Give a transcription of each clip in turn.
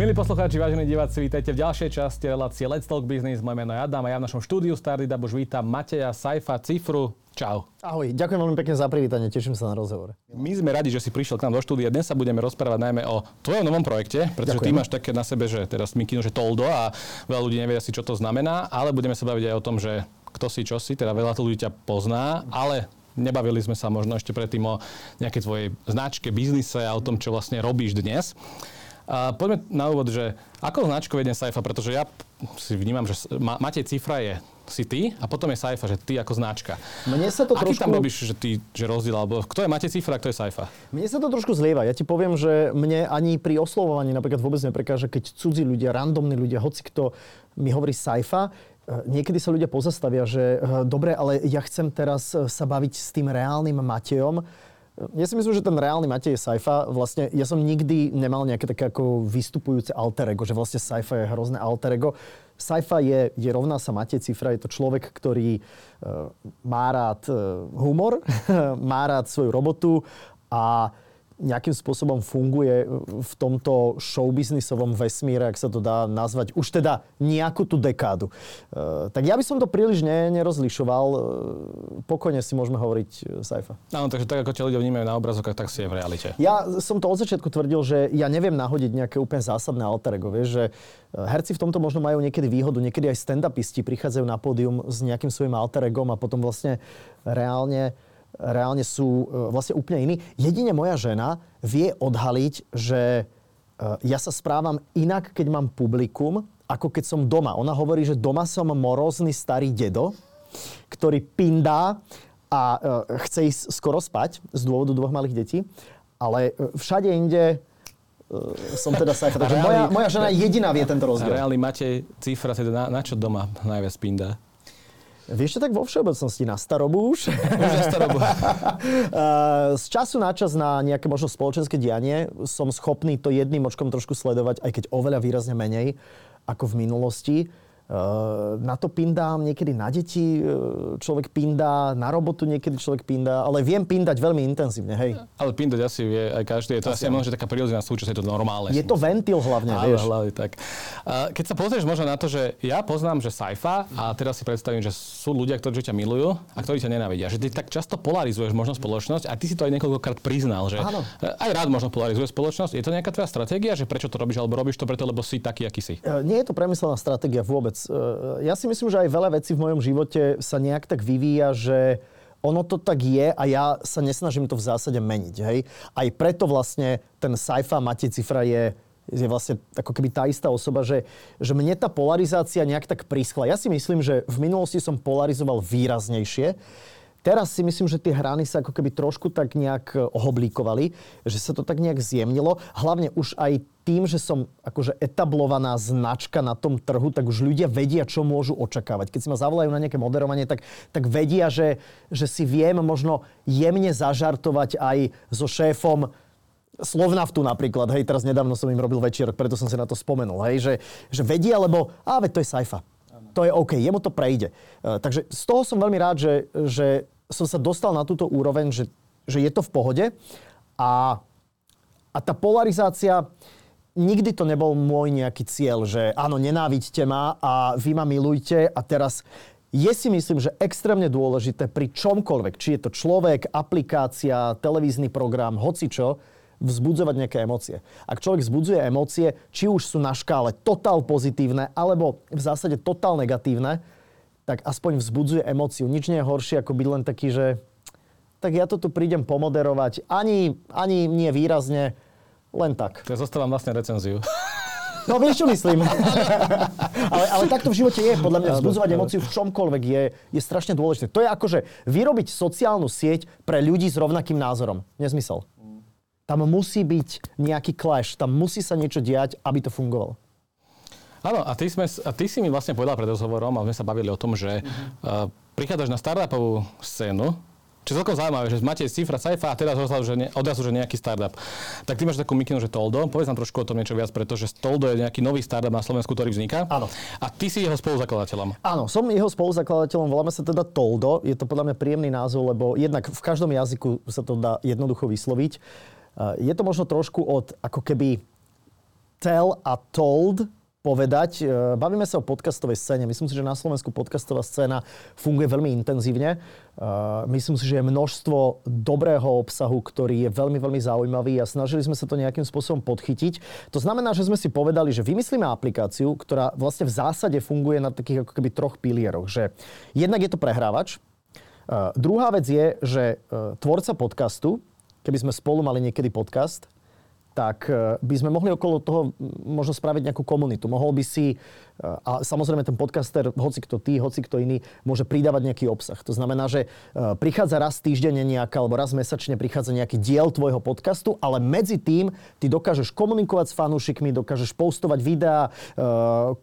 Milí poslucháči, vážení diváci, vítajte v ďalšej časti relácie Let's Talk Business. Moje meno je Adam a ja v našom štúdiu Startup už vítam Mateja, Saifa, Cifru. Čau. Ahoj, ďakujem veľmi pekne za privítanie, teším sa na rozhovor. My sme radi, že si prišiel k nám do štúdia. Dnes sa budeme rozprávať najmä o tvojom novom projekte, pretože Ďakujem. ty máš také na sebe, že teraz mi kino, že Toldo a veľa ľudí nevie asi, čo to znamená, ale budeme sa baviť aj o tom, že kto si, čo si, teda veľa ľudí ťa pozná, ale nebavili sme sa možno ešte predtým o nejakej tvojej značke, biznise a o tom, čo vlastne robíš dnes. A poďme na úvod, že ako značku vedem Saifa, pretože ja si vnímam, že Matej Cifra je si ty a potom je Saifa, že ty ako značka. Mne sa to Aký trošku... tam robíš, že ty, že rozdiel, alebo kto je Matej Cifra a kto je Saifa? Mne sa to trošku zlieva. Ja ti poviem, že mne ani pri oslovovaní napríklad vôbec neprekáže, keď cudzí ľudia, randomní ľudia, hoci kto mi hovorí Saifa, e, Niekedy sa ľudia pozastavia, že e, dobre, ale ja chcem teraz e, sa baviť s tým reálnym Matejom, ja si myslím, že ten reálny Matej Saifa, vlastne ja som nikdy nemal nejaké také ako vystupujúce alter ego, že vlastne Saifa je hrozné alter ego. Saifa je, je rovná sa Matej Cifra, je to človek, ktorý uh, má rád uh, humor, má rád svoju robotu a nejakým spôsobom funguje v tomto showbiznisovom vesmíre, ak sa to dá nazvať, už teda nejakú tú dekádu. E, tak ja by som to príliš ne, nerozlišoval. E, pokojne si môžeme hovoriť e, Saifa. Áno, takže tak ako ťa ľudia vnímajú na obrazovkách, tak si je v realite. Ja som to od začiatku tvrdil, že ja neviem nahodiť nejaké úplne zásadné alter ego. Vieš, že herci v tomto možno majú niekedy výhodu, niekedy aj stand-upisti prichádzajú na pódium s nejakým svojim alter egom a potom vlastne reálne reálne sú e, vlastne úplne iní. Jedine moja žena vie odhaliť, že e, ja sa správam inak, keď mám publikum, ako keď som doma. Ona hovorí, že doma som morozný starý dedo, ktorý pindá a e, chce ísť skoro spať z dôvodu dvoch malých detí. Ale všade inde som teda sajfa. Takže moja, moja žena jediná vie tento rozdiel. A reálny Matej Cifra teda na, na čo doma najviac pindá? Vieš čo, tak vo všeobecnosti na starobu už. Už na starobu. Z času na čas na nejaké možno spoločenské dianie som schopný to jedným očkom trošku sledovať, aj keď oveľa výrazne menej ako v minulosti. Ehm, na to pindám, niekedy na deti ehm, človek pindá, na robotu niekedy človek pindá, ale viem pindať veľmi intenzívne, hej. Ale pindať asi vie aj každý, je to asi, asi možno taká prirodzená súčasť, je to normálne. Je to ventil hlavne, Ale, vieš. Hlavne, tak. Keď sa pozrieš možno na to, že ja poznám, že sci-fi a teraz si predstavím, že sú ľudia, ktorí ťa milujú a ktorí ťa nenávidia. Že ty tak často polarizuješ možno spoločnosť a ty si to aj niekoľkokrát priznal, že Áno. aj rád možno polarizuje spoločnosť. Je to nejaká tvoja stratégia, že prečo to robíš, alebo robíš to preto, lebo si taký, aký si? Nie je to premyslená stratégia vôbec. E, ja si myslím, že aj veľa vecí v mojom živote sa nejak tak vyvíja, že ono to tak je a ja sa nesnažím to v zásade meniť. Hej? Aj preto vlastne ten Saifa Matej Cifra je je vlastne ako keby tá istá osoba, že, že mne tá polarizácia nejak tak príschla. Ja si myslím, že v minulosti som polarizoval výraznejšie. Teraz si myslím, že tie hrany sa ako keby trošku tak nejak ohoblíkovali, že sa to tak nejak zjemnilo. Hlavne už aj tým, že som akože etablovaná značka na tom trhu, tak už ľudia vedia, čo môžu očakávať. Keď si ma zavolajú na nejaké moderovanie, tak, tak vedia, že, že si viem možno jemne zažartovať aj so šéfom Slovnaftu napríklad, hej, teraz nedávno som im robil večer, preto som si na to spomenul, hej, že, že vedia, lebo, a to je Saifa. To je OK, jemu to prejde. Uh, takže z toho som veľmi rád, že, že som sa dostal na túto úroveň, že, že je to v pohode. A, a tá polarizácia, nikdy to nebol môj nejaký cieľ, že áno, nenávidte ma a vy ma milujte. A teraz je si myslím, že extrémne dôležité pri čomkoľvek, či je to človek, aplikácia, televízny program, hocičo, vzbudzovať nejaké emócie. Ak človek vzbudzuje emócie, či už sú na škále totál pozitívne, alebo v zásade totál negatívne, tak aspoň vzbudzuje emóciu. Nič nie je horšie, ako byť len taký, že tak ja to tu prídem pomoderovať. Ani, ani nie výrazne, len tak. Ja zostávam vlastne recenziu. No vieš, čo myslím. ale, ale takto v živote je. Podľa mňa vzbudzovať emóciu v čomkoľvek je, je strašne dôležité. To je ako, že vyrobiť sociálnu sieť pre ľudí s rovnakým názorom. Nezmysel. Tam musí byť nejaký clash, tam musí sa niečo diať, aby to fungovalo. Áno, a ty, sme, a ty si mi vlastne povedal pred rozhovorom, a sme sa bavili o tom, že uh, prichádzaš na startupovú scénu, čo je celkom zaujímavé, že máte cifra Saifa a teraz odrazu, že, ne, odrazu, že nejaký startup. Tak ty máš takú mikinu, že Toldo. Povedz nám trošku o tom niečo viac, pretože Toldo je nejaký nový startup na Slovensku, ktorý vzniká. Áno. A ty si jeho spoluzakladateľom. Áno, som jeho spoluzakladateľom, voláme sa teda Toldo. Je to podľa mňa príjemný názov, lebo jednak v každom jazyku sa to dá jednoducho vysloviť. Je to možno trošku od ako keby tell a told povedať. E, bavíme sa o podcastovej scéne. Myslím si, že na Slovensku podcastová scéna funguje veľmi intenzívne. E, myslím si, že je množstvo dobrého obsahu, ktorý je veľmi, veľmi zaujímavý a snažili sme sa to nejakým spôsobom podchytiť. To znamená, že sme si povedali, že vymyslíme aplikáciu, ktorá vlastne v zásade funguje na takých ako keby troch pilieroch. Že jednak je to prehrávač, Uh, druhá vec je, že tvorca podcastu, keby sme spolu mali niekedy podcast, tak e, by sme mohli okolo toho možno spraviť nejakú komunitu. Mohol by si, a samozrejme ten podcaster, hoci kto ty, hoci kto iný, môže pridávať nejaký obsah. To znamená, že e, prichádza raz týždenne nejaká, alebo raz mesačne prichádza nejaký diel tvojho podcastu, ale medzi tým ty dokážeš komunikovať s fanúšikmi, dokážeš postovať videá,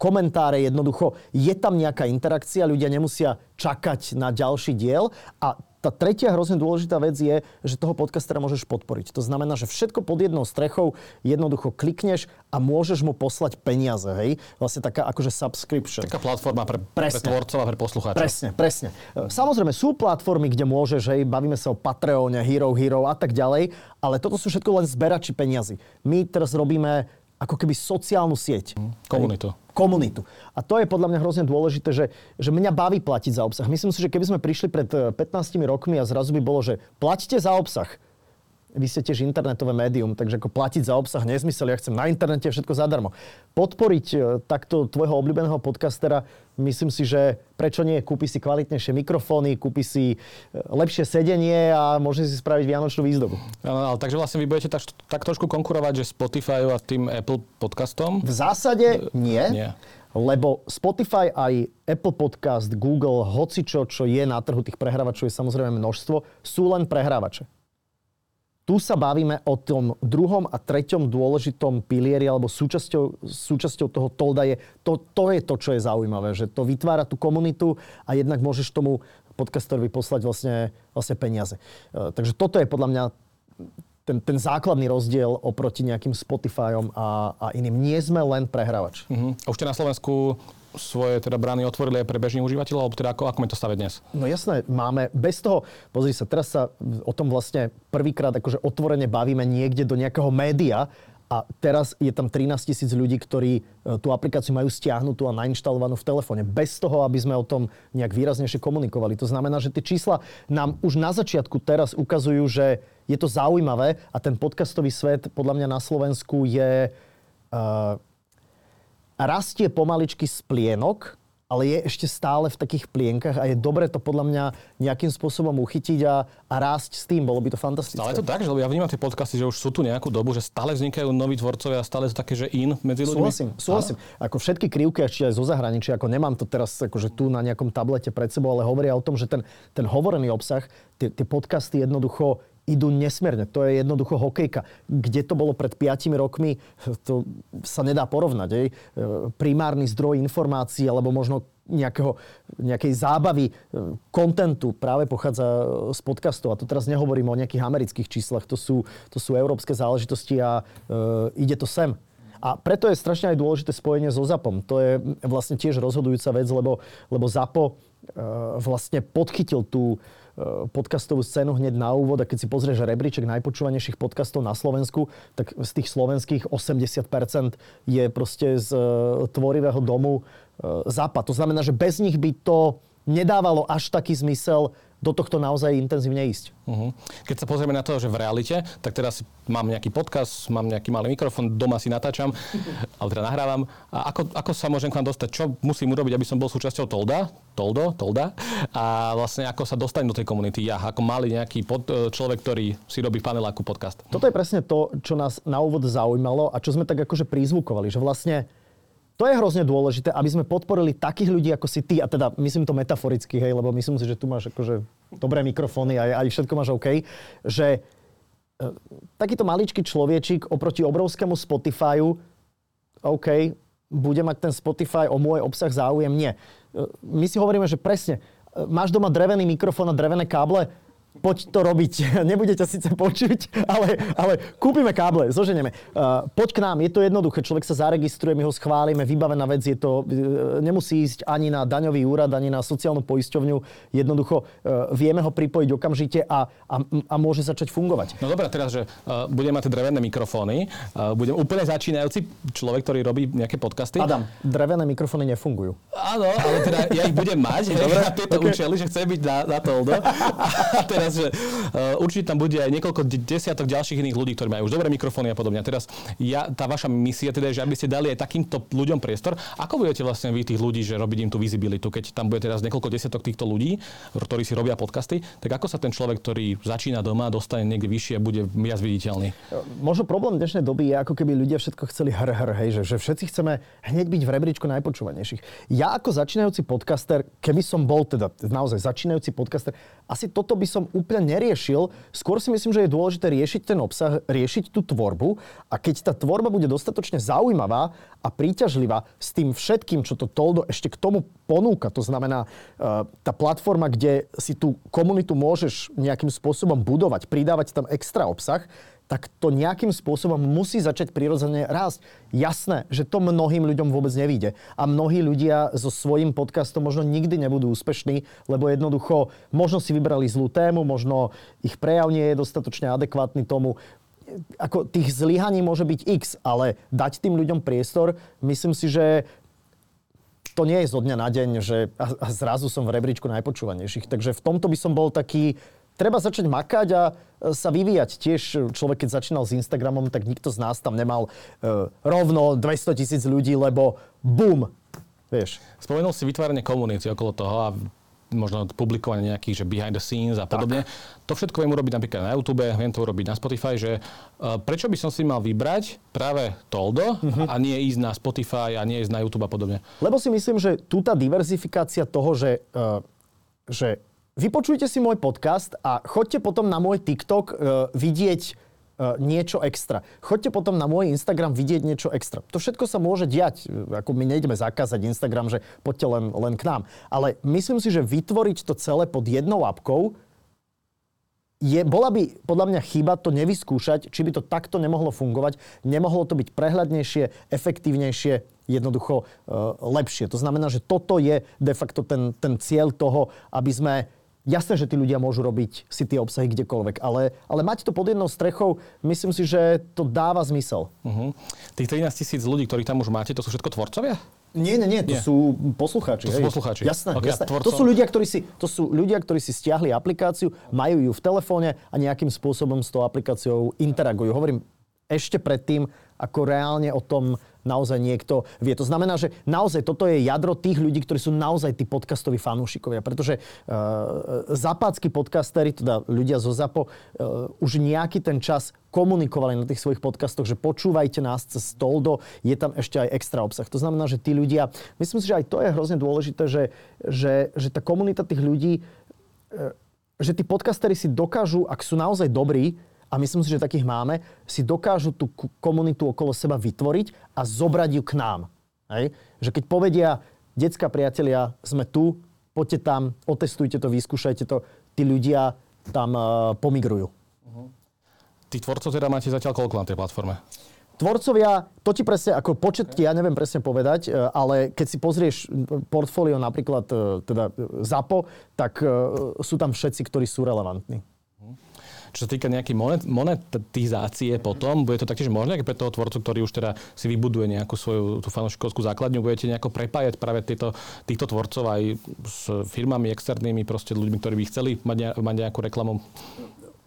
komentáre, jednoducho je tam nejaká interakcia, ľudia nemusia čakať na ďalší diel a tá tretia hrozne dôležitá vec je, že toho podcastera môžeš podporiť. To znamená, že všetko pod jednou strechou jednoducho klikneš a môžeš mu poslať peniaze, hej? Vlastne taká akože subscription. Taká platforma pre, presne. pre tvorcov a pre poslucháčov. Presne, presne. Samozrejme sú platformy, kde môžeš, hej, bavíme sa o Patreone, Hero Hero a tak ďalej, ale toto sú všetko len zberači peniazy. My teraz robíme ako keby sociálnu sieť. Komunitu. Komunitu. A to je podľa mňa hrozne dôležité, že, že mňa baví platiť za obsah. Myslím si, že keby sme prišli pred 15 eh, rokmi a zrazu by bolo, že platíte za obsah, vy ste tiež internetové médium, takže ako platiť za obsah nezmysel, ja chcem na internete všetko zadarmo. Podporiť e, takto tvojho obľúbeného podcastera, myslím si, že prečo nie, kúpi si kvalitnejšie mikrofóny, kúpi si e, lepšie sedenie a môže si spraviť vianočnú výzdobu. Ale, ale takže vlastne vy budete tak, tak trošku konkurovať, že Spotify a tým Apple podcastom? V zásade nie. nie. Lebo Spotify aj Apple Podcast, Google, hocičo, čo je na trhu tých prehrávačov je samozrejme množstvo, sú len prehrávače. Tu sa bavíme o tom druhom a treťom dôležitom pilieri alebo súčasťou, súčasťou toho tolda je to, to je to, čo je zaujímavé, že to vytvára tú komunitu a jednak môžeš tomu podcastorovi poslať vlastne, vlastne peniaze. E, takže toto je podľa mňa ten, ten základný rozdiel oproti nejakým Spotifyom a, a iným. Nie sme len prehrávač. Uh-huh. A už ste na Slovensku svoje teda brány otvorili aj pre bežných užívateľov, alebo teda ako, ako je to stave dnes? No jasné, máme, bez toho, pozri sa, teraz sa o tom vlastne prvýkrát akože otvorene bavíme niekde do nejakého média, a teraz je tam 13 tisíc ľudí, ktorí e, tú aplikáciu majú stiahnutú a nainštalovanú v telefóne. Bez toho, aby sme o tom nejak výraznejšie komunikovali. To znamená, že tie čísla nám už na začiatku teraz ukazujú, že je to zaujímavé a ten podcastový svet podľa mňa na Slovensku je uh, rastie pomaličky z plienok, ale je ešte stále v takých plienkach a je dobre to podľa mňa nejakým spôsobom uchytiť a, a rásť s tým. Bolo by to fantastické. Ale je to tak, že ja vnímam tie podcasty, že už sú tu nejakú dobu, že stále vznikajú noví tvorcovia a stále sú také, že in medzi ľuďmi. Súhlasím, súhlasím. Ako všetky krivky, ešte aj zo zahraničia, ako nemám to teraz akože tu na nejakom tablete pred sebou, ale hovoria o tom, že ten, ten hovorený obsah, tie, tie podcasty jednoducho idú nesmierne. To je jednoducho hokejka. Kde to bolo pred 5 rokmi, to sa nedá porovnať. Ej. Primárny zdroj informácií alebo možno nejakého, nejakej zábavy, kontentu práve pochádza z podcastov. A to teraz nehovorím o nejakých amerických číslach, to sú, to sú európske záležitosti a e, ide to sem. A preto je strašne aj dôležité spojenie so ZAPom. To je vlastne tiež rozhodujúca vec, lebo, lebo ZAPO e, vlastne podchytil tú, Eh, podcastovú scénu hneď na úvod a keď si pozrieš rebríček najpočúvanejších podcastov na Slovensku, tak z tých slovenských 80% je proste z eh, tvorivého domu eh, západ. To znamená, že bez nich by to nedávalo až taký zmysel do tohto naozaj intenzívne ísť. Uh-huh. Keď sa pozrieme na to, že v realite, tak teraz mám nejaký podcast, mám nejaký malý mikrofón, doma si natáčam, ale teda nahrávam. A ako, ako sa môžem k vám dostať? Čo musím urobiť, aby som bol súčasťou Tolda? Toldo, Tolda. A vlastne ako sa dostať do tej komunity ja, ako malý nejaký pod, e, človek, ktorý si robí v paneláku podcast. Toto je presne to, čo nás na úvod zaujímalo a čo sme tak akože prizvukovali, že vlastne to je hrozne dôležité, aby sme podporili takých ľudí ako si ty, a teda myslím to metaforicky, hej, lebo myslím si, že tu máš akože dobré mikrofóny a aj všetko máš OK, že e, takýto maličký človečik oproti obrovskému Spotifyu, OK, bude mať ten Spotify o môj obsah záujem? Nie. E, my si hovoríme, že presne, e, máš doma drevený mikrofón a drevené káble, poď to robiť. Nebudete síce počuť, ale, ale kúpime káble, zoženieme. Uh, poď k nám, je to jednoduché. Človek sa zaregistruje, my ho schválime, vybavená vec je to, uh, nemusí ísť ani na daňový úrad, ani na sociálnu poisťovňu. Jednoducho uh, vieme ho pripojiť okamžite a, a, a môže začať fungovať. No dobré, teraz, že uh, budem mať drevené mikrofóny, uh, budem úplne začínajúci človek, ktorý robí nejaké podcasty. Adam, drevené mikrofóny nefungujú. Áno, ale teda ja ich budem mať, dobre, na tieto okay. účely, že chcem byť na, na to. A teraz, že uh, určite tam bude aj niekoľko desiatok ďalších iných ľudí, ktorí majú už dobré mikrofóny a podobne. Teraz ja, tá vaša misia teda je, že aby ste dali aj takýmto ľuďom priestor. Ako budete vlastne vy tých ľudí, že robiť im tú vizibilitu, keď tam bude teraz niekoľko desiatok týchto ľudí, ktorí si robia podcasty, tak ako sa ten človek, ktorý začína doma, dostane niekde vyššie a bude viac viditeľný? Možno problém dnešnej doby je, ako keby ľudia všetko chceli hr, hr hej, že, že všetci chceme hneď byť v rebríčku najpočúvanejších. Ja ako začínajúci podcaster, keby som bol teda naozaj začínajúci podcaster, asi toto by som úplne neriešil. Skôr si myslím, že je dôležité riešiť ten obsah, riešiť tú tvorbu a keď tá tvorba bude dostatočne zaujímavá a príťažlivá s tým všetkým, čo to Toldo ešte k tomu ponúka, to znamená uh, tá platforma, kde si tú komunitu môžeš nejakým spôsobom budovať, pridávať tam extra obsah, tak to nejakým spôsobom musí začať prirodzene rásť. Jasné, že to mnohým ľuďom vôbec nevíde. A mnohí ľudia so svojím podcastom možno nikdy nebudú úspešní, lebo jednoducho možno si vybrali zlú tému, možno ich prejav nie je dostatočne adekvátny tomu. Ako tých zlyhaní môže byť x, ale dať tým ľuďom priestor, myslím si, že to nie je zo dňa na deň, že a, zrazu som v rebríčku najpočúvanejších. Takže v tomto by som bol taký treba začať makať a e, sa vyvíjať. Tiež človek, keď začínal s Instagramom, tak nikto z nás tam nemal uh, rovno 200 tisíc ľudí, lebo bum, vieš. Spomenul si vytváranie komunity okolo toho a možno publikovanie nejakých, že behind the scenes a podobne. Tak. To všetko viem urobiť napríklad na YouTube, viem to urobiť na Spotify, že uh, prečo by som si mal vybrať práve Toldo uh-huh. a nie ísť na Spotify a nie ísť na YouTube a podobne? Lebo si myslím, že tu tá diverzifikácia toho, že, uh, že vypočujte si môj podcast a choďte potom na môj TikTok uh, vidieť uh, niečo extra. Choďte potom na môj Instagram vidieť niečo extra. To všetko sa môže diať. Ako my nejdeme zakázať Instagram, že poďte len, len k nám. Ale myslím si, že vytvoriť to celé pod jednou apkou je, bola by podľa mňa chyba to nevyskúšať, či by to takto nemohlo fungovať. Nemohlo to byť prehľadnejšie, efektívnejšie, jednoducho uh, lepšie. To znamená, že toto je de facto ten, ten cieľ toho, aby sme Jasné, že tí ľudia môžu robiť si tie obsahy kdekoľvek, ale, ale mať to pod jednou strechou, myslím si, že to dáva zmysel. Uh-huh. Tých 13 tisíc ľudí, ktorých tam už máte, to sú všetko tvorcovia? Nie, nie, nie, to nie. sú poslucháči. To hej. sú poslucháči. Jasné, okay, jasné. To sú, ľudia, ktorí si, to sú ľudia, ktorí si stiahli aplikáciu, majú ju v telefóne a nejakým spôsobom s tou aplikáciou interagujú. Hovorím ešte predtým, ako reálne o tom naozaj niekto vie. To znamená, že naozaj toto je jadro tých ľudí, ktorí sú naozaj tí podcastoví fanúšikovia, pretože uh, zapácky podcastery, teda ľudia zo ZAPO, uh, už nejaký ten čas komunikovali na tých svojich podcastoch, že počúvajte nás cez Toldo, je tam ešte aj extra obsah. To znamená, že tí ľudia, myslím si, že aj to je hrozne dôležité, že, že, že tá komunita tých ľudí, že tí podcastery si dokážu, ak sú naozaj dobrí, a myslím si, že takých máme, si dokážu tú komunitu okolo seba vytvoriť a zobrať ju k nám. Hej? Že keď povedia, detská priatelia, sme tu, poďte tam, otestujte to, vyskúšajte to, tí ľudia tam uh, pomigrujú. Uh-huh. Tých tvorcov teda máte zatiaľ koľko na tej platforme? Tvorcovia, to ti presne, ako počet ja neviem presne povedať, e, ale keď si pozrieš portfólio napríklad e, teda ZAPO, tak sú tam všetci, ktorí sú relevantní. Čo sa týka nejakej monet, monetizácie potom, bude to taktiež možné pre toho tvorcu, ktorý už teda si vybuduje nejakú svoju tú fanúšikovskú základňu, budete nejako prepájať práve tieto, týchto tvorcov aj s firmami externými, proste ľuďmi, ktorí by chceli mať nejakú reklamu?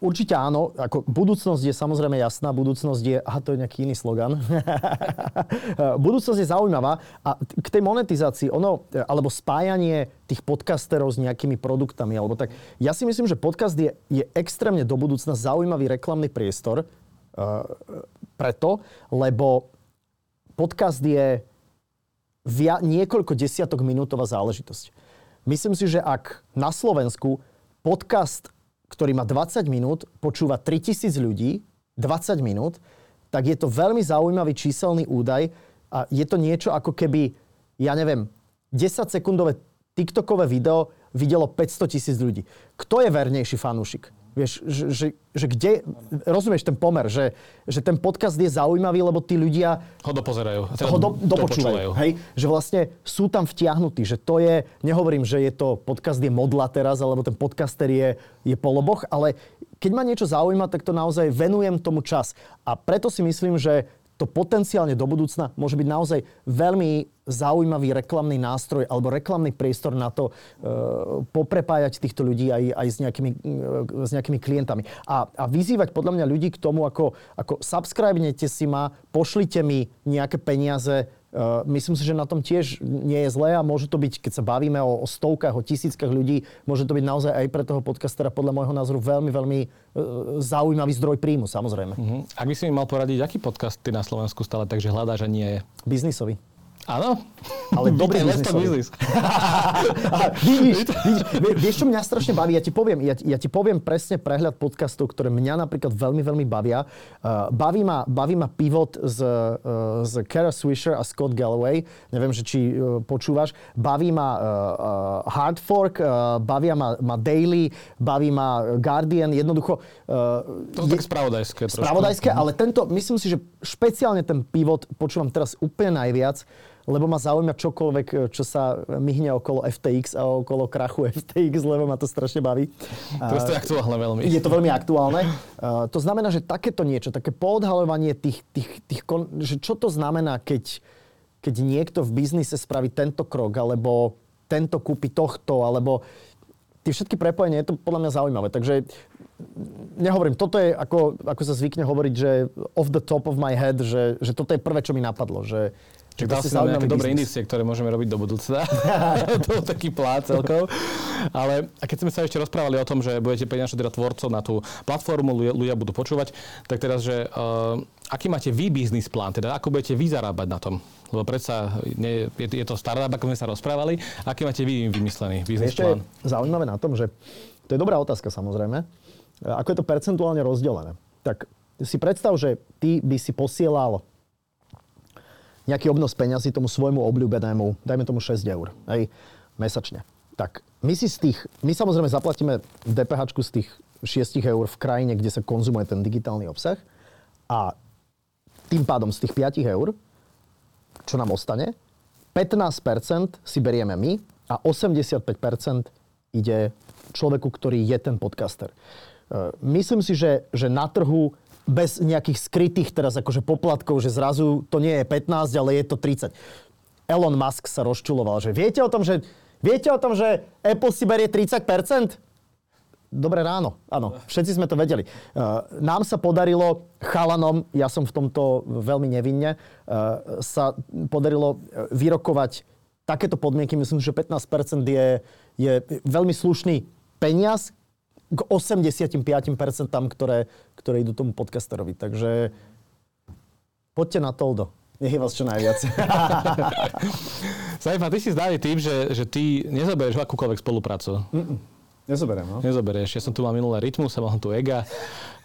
Určite áno. Ako budúcnosť je samozrejme jasná. Budúcnosť je... Aha, to je nejaký iný slogan. budúcnosť je zaujímavá. A k tej monetizácii, ono, alebo spájanie tých podcasterov s nejakými produktami, alebo tak. Ja si myslím, že podcast je, je extrémne do budúcna zaujímavý reklamný priestor. Uh, preto, lebo podcast je via, niekoľko desiatok minútová záležitosť. Myslím si, že ak na Slovensku podcast ktorý má 20 minút, počúva 3000 ľudí, 20 minút, tak je to veľmi zaujímavý číselný údaj a je to niečo ako keby, ja neviem, 10-sekundové TikTokové video videlo 500 tisíc ľudí. Kto je vernejší fanúšik? Vieš, že, že, že kde, rozumieš ten pomer, že, že ten podcast je zaujímavý, lebo tí ľudia ho dopozerajú. Teda ho do, dopočúvajú. Hej? Že vlastne sú tam vtiahnutí, že to je, nehovorím, že je to podcast je modla teraz, alebo ten podcaster je, je poloboch, ale keď ma niečo zaujíma, tak to naozaj venujem tomu čas. A preto si myslím, že to potenciálne do budúcna môže byť naozaj veľmi zaujímavý reklamný nástroj alebo reklamný priestor na to e, poprepájať týchto ľudí aj, aj s, nejakými, e, s nejakými klientami. A, a vyzývať podľa mňa ľudí k tomu, ako, ako subscribenete si ma, pošlite mi nejaké peniaze, myslím si, že na tom tiež nie je zlé a môže to byť, keď sa bavíme o, o stovkách, o tisíckach ľudí, môže to byť naozaj aj pre toho podcastera podľa môjho názoru veľmi, veľmi uh, zaujímavý zdroj príjmu, samozrejme. Uh-huh. Ak by si mi mal poradiť, aký podcast ty na Slovensku stále takže hľadáš a nie je? Biznisový. Áno. Ale dobrý biznis. vidíš, vidíš, vieš, čo mňa strašne baví? Ja ti poviem, ja, ja ti poviem presne prehľad podcastov, ktoré mňa napríklad veľmi, veľmi bavia. Uh, baví, ma, baví ma Pivot z, uh, z Kara Swisher a Scott Galloway. Neviem, že či uh, počúvaš. Baví ma uh, uh, Hard Fork, uh, bavia ma, ma Daily, baví ma Guardian. Jednoducho... Uh, to je tak spravodajské. Spravodajské, trošku. ale tento, myslím si, že špeciálne ten Pivot počúvam teraz úplne najviac lebo ma zaujíma čokoľvek, čo sa myhne okolo FTX a okolo krachu FTX, lebo ma to strašne baví. To je aktuálne veľmi. Je to veľmi aktuálne. To znamená, že takéto niečo, také poodhalovanie tých, tých, tých že čo to znamená, keď, keď niekto v biznise spraví tento krok, alebo tento kúpi tohto, alebo tie všetky prepojenia, je to podľa mňa zaujímavé. Takže nehovorím, toto je, ako, ako sa zvykne hovoriť, že off the top of my head, že, že toto je prvé, čo mi napadlo. Že, Čiže dal si nám dobré indície, ktoré môžeme robiť do budúcna. to bol taký plán celkov. Ale a keď sme sa ešte rozprávali o tom, že budete prinašať teda tvorcov na tú platformu, ľudia, ľudia budú počúvať, tak teraz, že uh, aký máte vy biznis plán, teda ako budete vy zarábať na tom? Lebo predsa nie, je, je to startup, ako sme sa rozprávali. Aký máte vy vymyslený biznis plán? zaujímavé na tom, že to je dobrá otázka samozrejme. Ako je to percentuálne rozdelené? Tak si predstav, že ty by si posielal nejaký obnos peňazí tomu svojmu obľúbenému, dajme tomu 6 eur, hej, mesačne. Tak my si z tých, my samozrejme zaplatíme DPH z tých 6 eur v krajine, kde sa konzumuje ten digitálny obsah a tým pádom z tých 5 eur, čo nám ostane, 15% si berieme my a 85% ide človeku, ktorý je ten podcaster. E, myslím si, že, že na trhu bez nejakých skrytých teraz akože poplatkov, že zrazu to nie je 15, ale je to 30. Elon Musk sa rozčuloval, že viete o tom, že, viete o tom, že Apple si berie 30%? Dobré ráno, áno, všetci sme to vedeli. Uh, nám sa podarilo chalanom, ja som v tomto veľmi nevinne, uh, sa podarilo vyrokovať takéto podmienky, myslím, že 15% je, je veľmi slušný peniaz, k 85%, ktoré, ktoré idú tomu podcasterovi. Takže poďte na Toldo. Nech je vás čo najviac. Saifa, ty si známy tým, že, že ty nezoberieš akúkoľvek spoluprácu. Mm-mm. Nezoberiem, no. Nezoberieš. Ja som tu mal minulé rytmus, som mal tu EGA.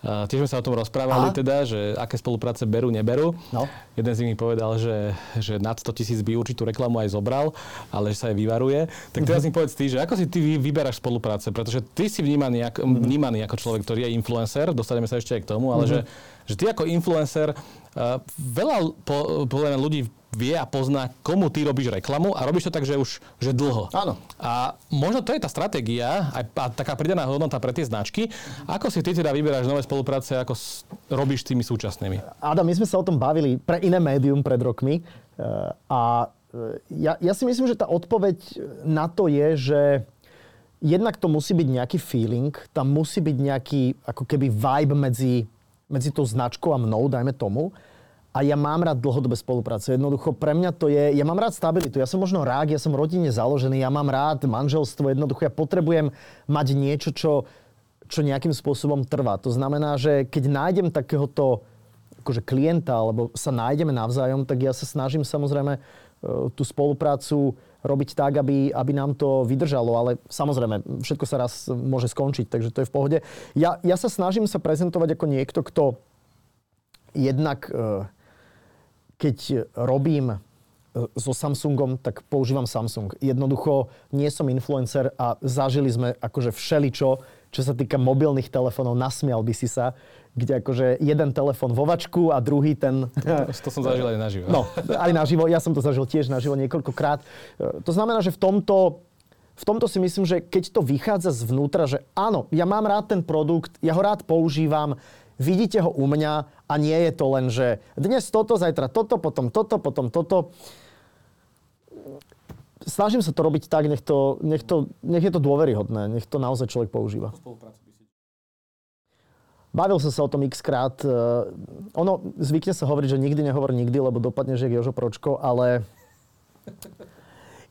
Uh, tiež sme sa o tom rozprávali Aha. teda, že aké spolupráce berú, neberú. No. Jeden z nich mi povedal, že, že nad 100 tisíc by určitú reklamu aj zobral, ale že sa aj vyvaruje. Tak teraz mm-hmm. mi povedz ty, že ako si ty vyberáš spolupráce, pretože ty si vnímaný, ako, mm-hmm. vnímaný ako človek, ktorý je influencer, dostaneme sa ešte aj k tomu, ale mm-hmm. že, že ty ako influencer, uh, veľa po, po, ľudí vie a pozná, komu ty robíš reklamu a robíš to tak, že už že dlho. Áno. A možno to je tá stratégia, aj taká pridaná hodnota pre tie značky. Ako si ty teda vyberáš nové spolupráce, ako s, robíš s tými súčasnými? Adam, my sme sa o tom bavili pre iné médium pred rokmi eh, a eh, ja, ja si myslím, že tá odpoveď na to je, že jednak to musí byť nejaký feeling, tam musí byť nejaký ako keby vibe medzi, medzi tou značkou a mnou, dajme tomu a ja mám rád dlhodobé spolupráce. Jednoducho pre mňa to je, ja mám rád stabilitu, ja som možno rák, ja som rodine založený, ja mám rád manželstvo, jednoducho ja potrebujem mať niečo, čo, čo nejakým spôsobom trvá. To znamená, že keď nájdem takéhoto akože klienta, alebo sa nájdeme navzájom, tak ja sa snažím samozrejme e, tú spoluprácu robiť tak, aby, aby nám to vydržalo, ale samozrejme, všetko sa raz môže skončiť, takže to je v pohode. Ja, ja sa snažím sa prezentovať ako niekto, kto jednak e, keď robím e, so Samsungom, tak používam Samsung. Jednoducho nie som influencer a zažili sme akože všeličo, čo sa týka mobilných telefónov, nasmial by si sa, kde akože jeden telefón vo vačku a druhý ten... To, to som zažil aj naživo. No, aj naživo. Ja som to zažil tiež naživo niekoľkokrát. To znamená, že v tomto v tomto si myslím, že keď to vychádza zvnútra, že áno, ja mám rád ten produkt, ja ho rád používam, vidíte ho u mňa a nie je to len, že dnes toto, zajtra toto, potom toto, potom toto. Snažím sa to robiť tak, nech, to, nech, to, nech je to dôveryhodné, nech to naozaj človek používa. Bavil som sa o tom x krát. Eh, ono, zvykne sa hovoriť, že nikdy nehovor nikdy, lebo dopadne, že je Jožo Pročko, ale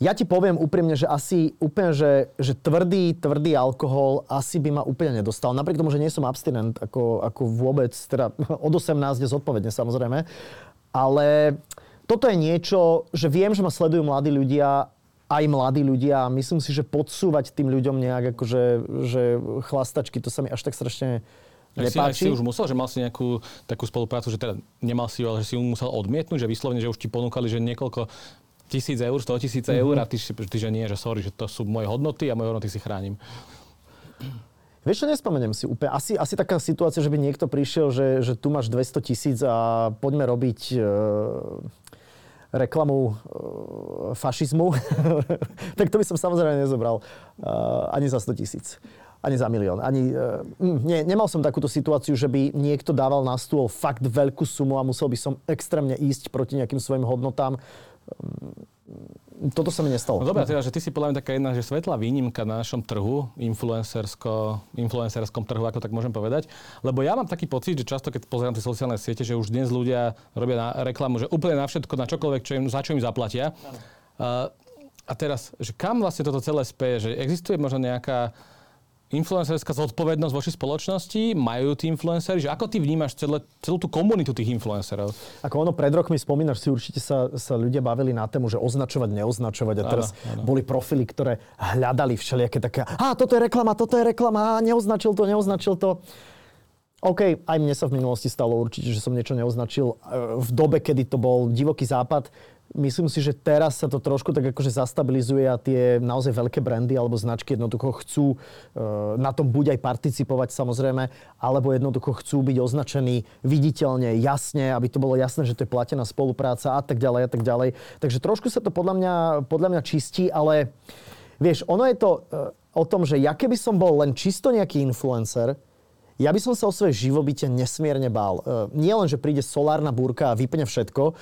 ja ti poviem úprimne, že asi úplne, že, že tvrdý, tvrdý alkohol asi by ma úplne nedostal. Napriek tomu, že nie som abstinent, ako, ako vôbec, teda od 18 je zodpovedne samozrejme. Ale toto je niečo, že viem, že ma sledujú mladí ľudia aj mladí ľudia a myslím si, že podsúvať tým ľuďom nejak akože, že chlastačky, to sa mi až tak strašne nepáči. Si, si už musel, že mal si nejakú takú spoluprácu, že teda nemal si ju, ale že si ju musel odmietnúť, že vyslovene, že už ti ponúkali, že niekoľko tisíc eur, 100 tisíc mm-hmm. eur a ty, ty, že nie, že sorry, že to sú moje hodnoty a moje hodnoty si chránim. Vieš čo, nespomeniem si úplne. Asi, asi taká situácia, že by niekto prišiel, že, že tu máš 200 tisíc a poďme robiť e, reklamu e, fašizmu. tak to by som samozrejme nezobral. E, ani za 100 tisíc ani za milión. Ani, uh, nie, nemal som takúto situáciu, že by niekto dával na stôl fakt veľkú sumu a musel by som extrémne ísť proti nejakým svojim hodnotám. Um, toto sa mi nestalo. No dobré, teda, že ty si podľa mňa taká jedna, že svetlá výnimka na našom trhu, influencersko, influencerskom trhu, ako tak môžem povedať. Lebo ja mám taký pocit, že často, keď pozerám tie sociálne siete, že už dnes ľudia robia na reklamu, že úplne na všetko, na čokoľvek, čo im, za čo im zaplatia. Uh, a teraz, že kam vlastne toto celé speje? Že existuje možno nejaká influencerská zodpovednosť voči spoločnosti? Majú tí influenceri? Že ako ty vnímaš celé, celú tú komunitu tých influencerov? Ako ono pred rokmi spomínaš si, určite sa, sa ľudia bavili na tému, že označovať, neoznačovať. A teraz ano. boli profily, ktoré hľadali všelijaké také, a toto je reklama, toto je reklama, a neoznačil to, neoznačil to. OK, aj mne sa v minulosti stalo určite, že som niečo neoznačil e, v dobe, kedy to bol divoký západ Myslím si, že teraz sa to trošku tak akože zastabilizuje a tie naozaj veľké brandy alebo značky jednoducho chcú e, na tom buď aj participovať samozrejme, alebo jednoducho chcú byť označení viditeľne, jasne, aby to bolo jasné, že to je platená spolupráca a tak ďalej a tak ďalej. Takže trošku sa to podľa mňa, podľa mňa čistí, ale vieš, ono je to e, o tom, že ja keby som bol len čisto nejaký influencer, ja by som sa o svoje živobytie nesmierne bál. E, nie len, že príde solárna búrka a vypne všetko, e,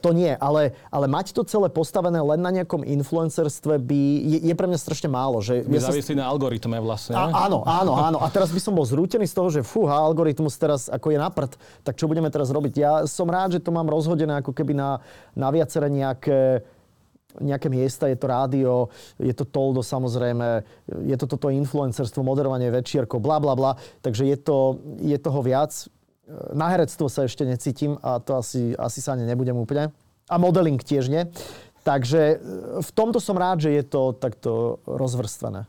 to nie, ale, ale mať to celé postavené len na nejakom influencerstve by, je, je pre mňa strašne málo. Že by ja závislí sa... na algoritme vlastne. A, áno, áno, áno. A teraz by som bol zrútený z toho, že fúha, algoritmus teraz ako je na prd, tak čo budeme teraz robiť? Ja som rád, že to mám rozhodené ako keby na, na viaceré nejaké nejaké miesta, je to rádio, je to toldo samozrejme, je to toto influencerstvo, moderovanie večierkov, bla bla bla, takže je, to, je toho viac. Na herectvo sa ešte necítim a to asi, asi sa ani nebudem úplne. A modeling tiež nie. Takže e, v tomto som rád, že je to takto rozvrstvené.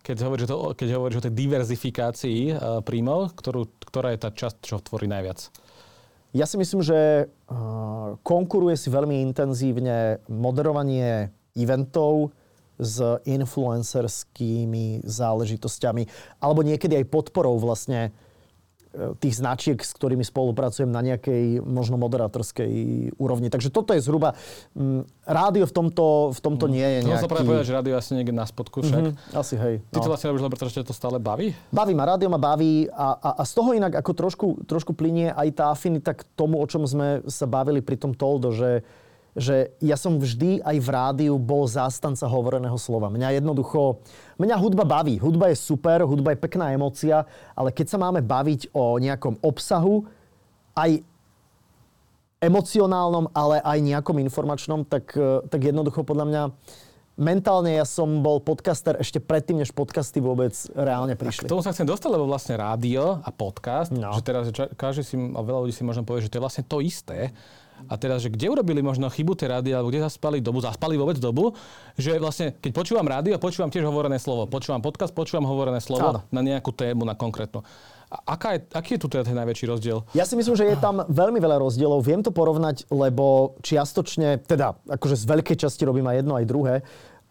Keď hovoríš, to, keď hovoríš o tej diverzifikácii uh, príjmov, ktorú, ktorá je tá časť, čo tvorí najviac? Ja si myslím, že konkuruje si veľmi intenzívne moderovanie eventov s influencerskými záležitosťami, alebo niekedy aj podporou vlastne tých značiek, s ktorými spolupracujem na nejakej možno moderátorskej úrovni. Takže toto je zhruba... M, mm, rádio v tomto, v tomto nie je nejaký... To sa práve povedať, že rádio asi niekde na spodku však. Mm-hmm, asi hej. Ty no. to vlastne robíš, lebo pretože to stále baví? Baví ma, rádio ma baví a, a, a z toho inak ako trošku, trošku plinie aj tá afinita k tomu, o čom sme sa bavili pri tom Toldo, že že ja som vždy aj v rádiu bol zástanca hovoreného slova. Mňa jednoducho, mňa hudba baví. Hudba je super, hudba je pekná emocia, ale keď sa máme baviť o nejakom obsahu, aj emocionálnom, ale aj nejakom informačnom, tak, eh, tak jednoducho podľa mňa mentálne ja som bol podcaster ešte predtým, než podcasty vôbec reálne prišli. A k tomu sa chcem dostať, lebo vlastne rádio a podcast, no. že teraz že každý si, a veľa ľudí si možno povie, že to je vlastne to isté, a teraz, že kde urobili možno chybu tie rády, alebo kde zaspali dobu, zaspali vôbec dobu, že vlastne, keď počúvam rádio, počúvam tiež hovorené slovo. Počúvam podcast, počúvam hovorené slovo Áno. na nejakú tému, na konkrétnu. A aká je, aký je tu teda ten najväčší rozdiel? Ja si myslím, že je tam veľmi veľa rozdielov. Viem to porovnať, lebo čiastočne, teda akože z veľkej časti robím aj jedno, aj druhé.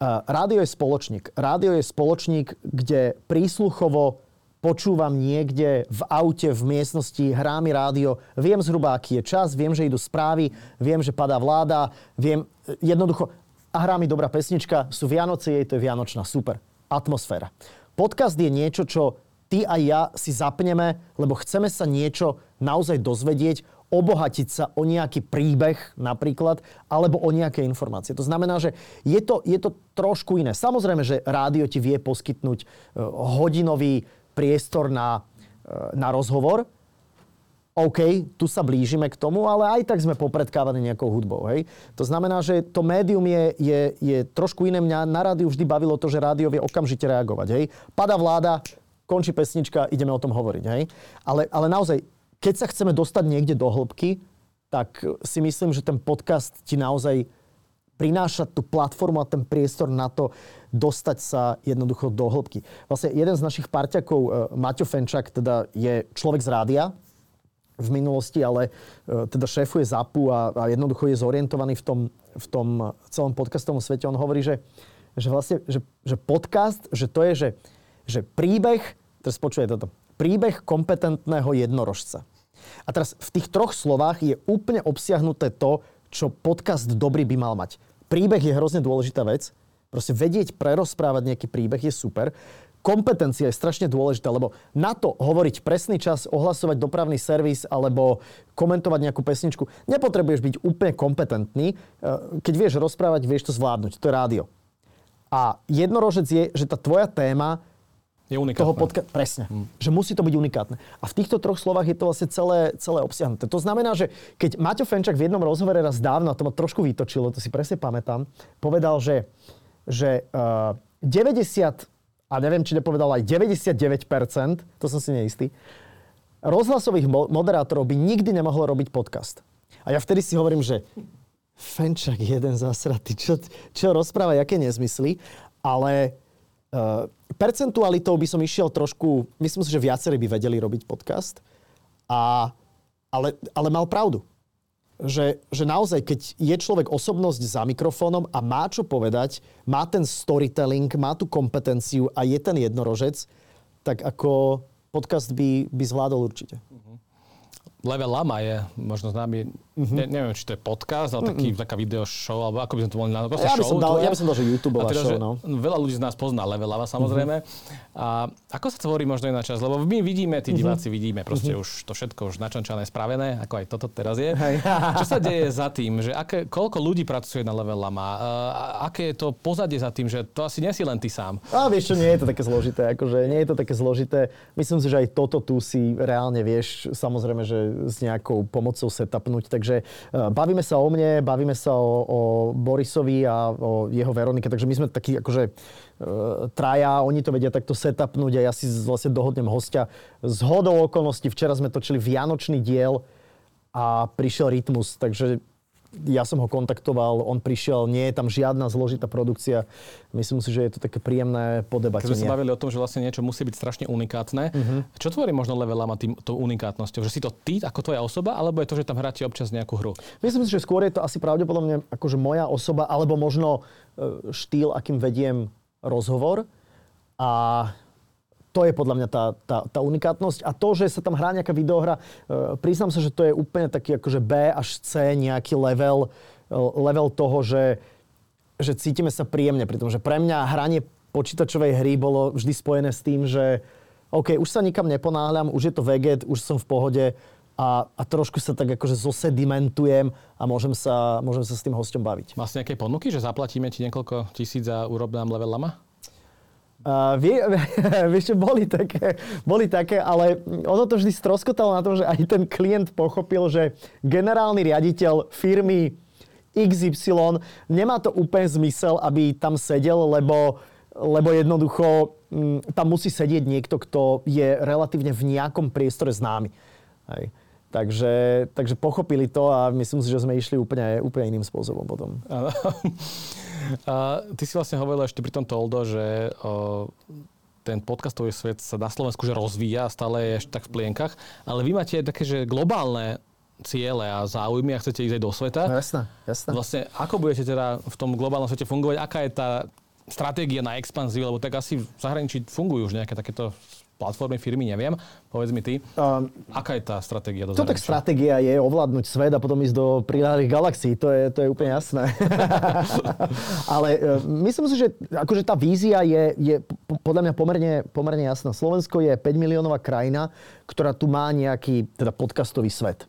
Uh, rádio je spoločník. Rádio je spoločník, kde prísluchovo počúvam niekde v aute, v miestnosti, hrá mi rádio, viem zhruba, aký je čas, viem, že idú správy, viem, že padá vláda, viem jednoducho, a hrá mi dobrá pesnička, sú Vianoce, jej to je Vianočná, super. Atmosféra. Podcast je niečo, čo ty a ja si zapneme, lebo chceme sa niečo naozaj dozvedieť, obohatiť sa o nejaký príbeh napríklad, alebo o nejaké informácie. To znamená, že je to, je to trošku iné. Samozrejme, že rádio ti vie poskytnúť e, hodinový priestor na, e, na rozhovor. OK, tu sa blížime k tomu, ale aj tak sme popredkávaní nejakou hudbou. Hej? To znamená, že to médium je, je, je trošku iné. Mňa na rádiu vždy bavilo to, že rádio vie okamžite reagovať. Hej? Pada vláda, končí pesnička, ideme o tom hovoriť. Hej? Ale, ale naozaj, keď sa chceme dostať niekde do hĺbky, tak si myslím, že ten podcast ti naozaj prináša tú platformu a ten priestor na to dostať sa jednoducho do hĺbky. Vlastne jeden z našich parťakov, e, Maťo Fenčak, teda je človek z rádia v minulosti, ale e, teda šéfuje ZAPu a, a jednoducho je zorientovaný v tom, v tom celom podcastovom svete. On hovorí, že, že vlastne, že, že podcast, že to je, že, že príbeh, teraz počuje toto, príbeh kompetentného jednorožca. A teraz v tých troch slovách je úplne obsiahnuté to, čo podcast dobrý by mal mať príbeh je hrozne dôležitá vec. Proste vedieť prerozprávať nejaký príbeh je super. Kompetencia je strašne dôležitá, lebo na to hovoriť presný čas, ohlasovať dopravný servis alebo komentovať nejakú pesničku, nepotrebuješ byť úplne kompetentný. E, keď vieš rozprávať, vieš to zvládnuť. To je rádio. A jednorožec je, že tá tvoja téma je unikátne. Toho podka- presne. Hmm. Že musí to byť unikátne. A v týchto troch slovách je to vlastne celé, celé obsiahnuté. To znamená, že keď Maťo Fenčak v jednom rozhovore raz dávno, to ma trošku vytočilo, to si presne pamätám, povedal, že, že uh, 90, a neviem, či nepovedal aj 99%, to som si neistý, rozhlasových moderátorov by nikdy nemohlo robiť podcast. A ja vtedy si hovorím, že Fenčak jeden zasratý, čo, čo rozpráva, aké nezmysly, ale uh, percentualitou by som išiel trošku, myslím si, že viacerí by vedeli robiť podcast, a, ale, ale mal pravdu. Že, že naozaj, keď je človek osobnosť za mikrofónom a má čo povedať, má ten storytelling, má tú kompetenciu a je ten jednorožec, tak ako podcast by, by zvládol určite. Level Lama je možno známy, mm-hmm. ne, neviem, či to je podcast, ale taký, mm-hmm. taká video show, alebo ako by sme to mohli nazvať. Ja, by som dal, ja by som dal, že YouTube teda, show, no. Veľa ľudí z nás pozná Level Lama, samozrejme. Mm-hmm. A ako sa tvorí možno iná časť? Lebo my vidíme, tí mm-hmm. diváci vidíme proste mm-hmm. už to všetko už načančané, spravené, ako aj toto teraz je. Hej. Čo sa deje za tým, že aké, koľko ľudí pracuje na Level Lama? Uh, aké je to pozadie za tým, že to asi nie si len ty sám? A vieš čo, nie je to také zložité. Akože nie je to také zložité. Myslím si, že aj toto tu si reálne vieš, samozrejme, že s nejakou pomocou setupnúť. Takže e, bavíme sa o mne, bavíme sa o, o Borisovi a o jeho Veronike, takže my sme takí akože e, traja, oni to vedia takto setupnúť a ja si vlastne dohodnem hostia. Z hodou okolností včera sme točili Vianočný diel a prišiel Rytmus, takže ja som ho kontaktoval, on prišiel, nie je tam žiadna zložitá produkcia. Myslím si, že je to také príjemné podebatenie. Keď sme sa bavili o tom, že vlastne niečo musí byť strašne unikátne, uh-huh. čo tvorí možno levelama tým, tou unikátnosťou? Že si to ty ako tvoja osoba, alebo je to, že tam hráte občas nejakú hru? Myslím si, že skôr je to asi pravdepodobne akože moja osoba, alebo možno e, štýl, akým vediem rozhovor. A to je podľa mňa tá, tá, tá unikátnosť. A to, že sa tam hrá nejaká videohra, e, priznám sa, že to je úplne taký akože B až C nejaký level, e, level toho, že, že cítime sa príjemne pri tom. Že pre mňa hranie počítačovej hry bolo vždy spojené s tým, že OK, už sa nikam neponáhľam, už je to veget, už som v pohode a, a trošku sa tak akože zosedimentujem a môžem sa, môžem sa s tým hostom baviť. Máš nejaké ponuky, že zaplatíme ti niekoľko tisíc za urob nám level lama? Uh, vie, vieš, boli také, boli také, ale ono to vždy stroskotalo na tom, že aj ten klient pochopil, že generálny riaditeľ firmy XY nemá to úplne zmysel, aby tam sedel, lebo, lebo jednoducho m, mm, tam musí sedieť niekto, kto je relatívne v nejakom priestore známy. Hej. Takže, takže pochopili to a myslím si, že sme išli úplne, úplne iným spôsobom potom. A ty si vlastne hovoril ešte pri tom Toldo, že o, ten podcastový svet sa na Slovensku že rozvíja, stále je ešte tak v plienkach, ale vy máte také, že globálne ciele a záujmy a chcete ísť aj do sveta. No, jasné, jasné. Vlastne, ako budete teda v tom globálnom svete fungovať? Aká je tá stratégia na expanziu? Lebo tak asi v zahraničí fungujú už nejaké takéto platformy, firmy, neviem. Povedz mi ty, um, aká je tá stratégia do To tak stratégia je ovládnuť svet a potom ísť do priláhlých galaxií, to je, to je úplne jasné. Ale uh, myslím si, že akože tá vízia je, je podľa mňa pomerne, pomerne jasná. Slovensko je 5 miliónová krajina, ktorá tu má nejaký teda podcastový svet,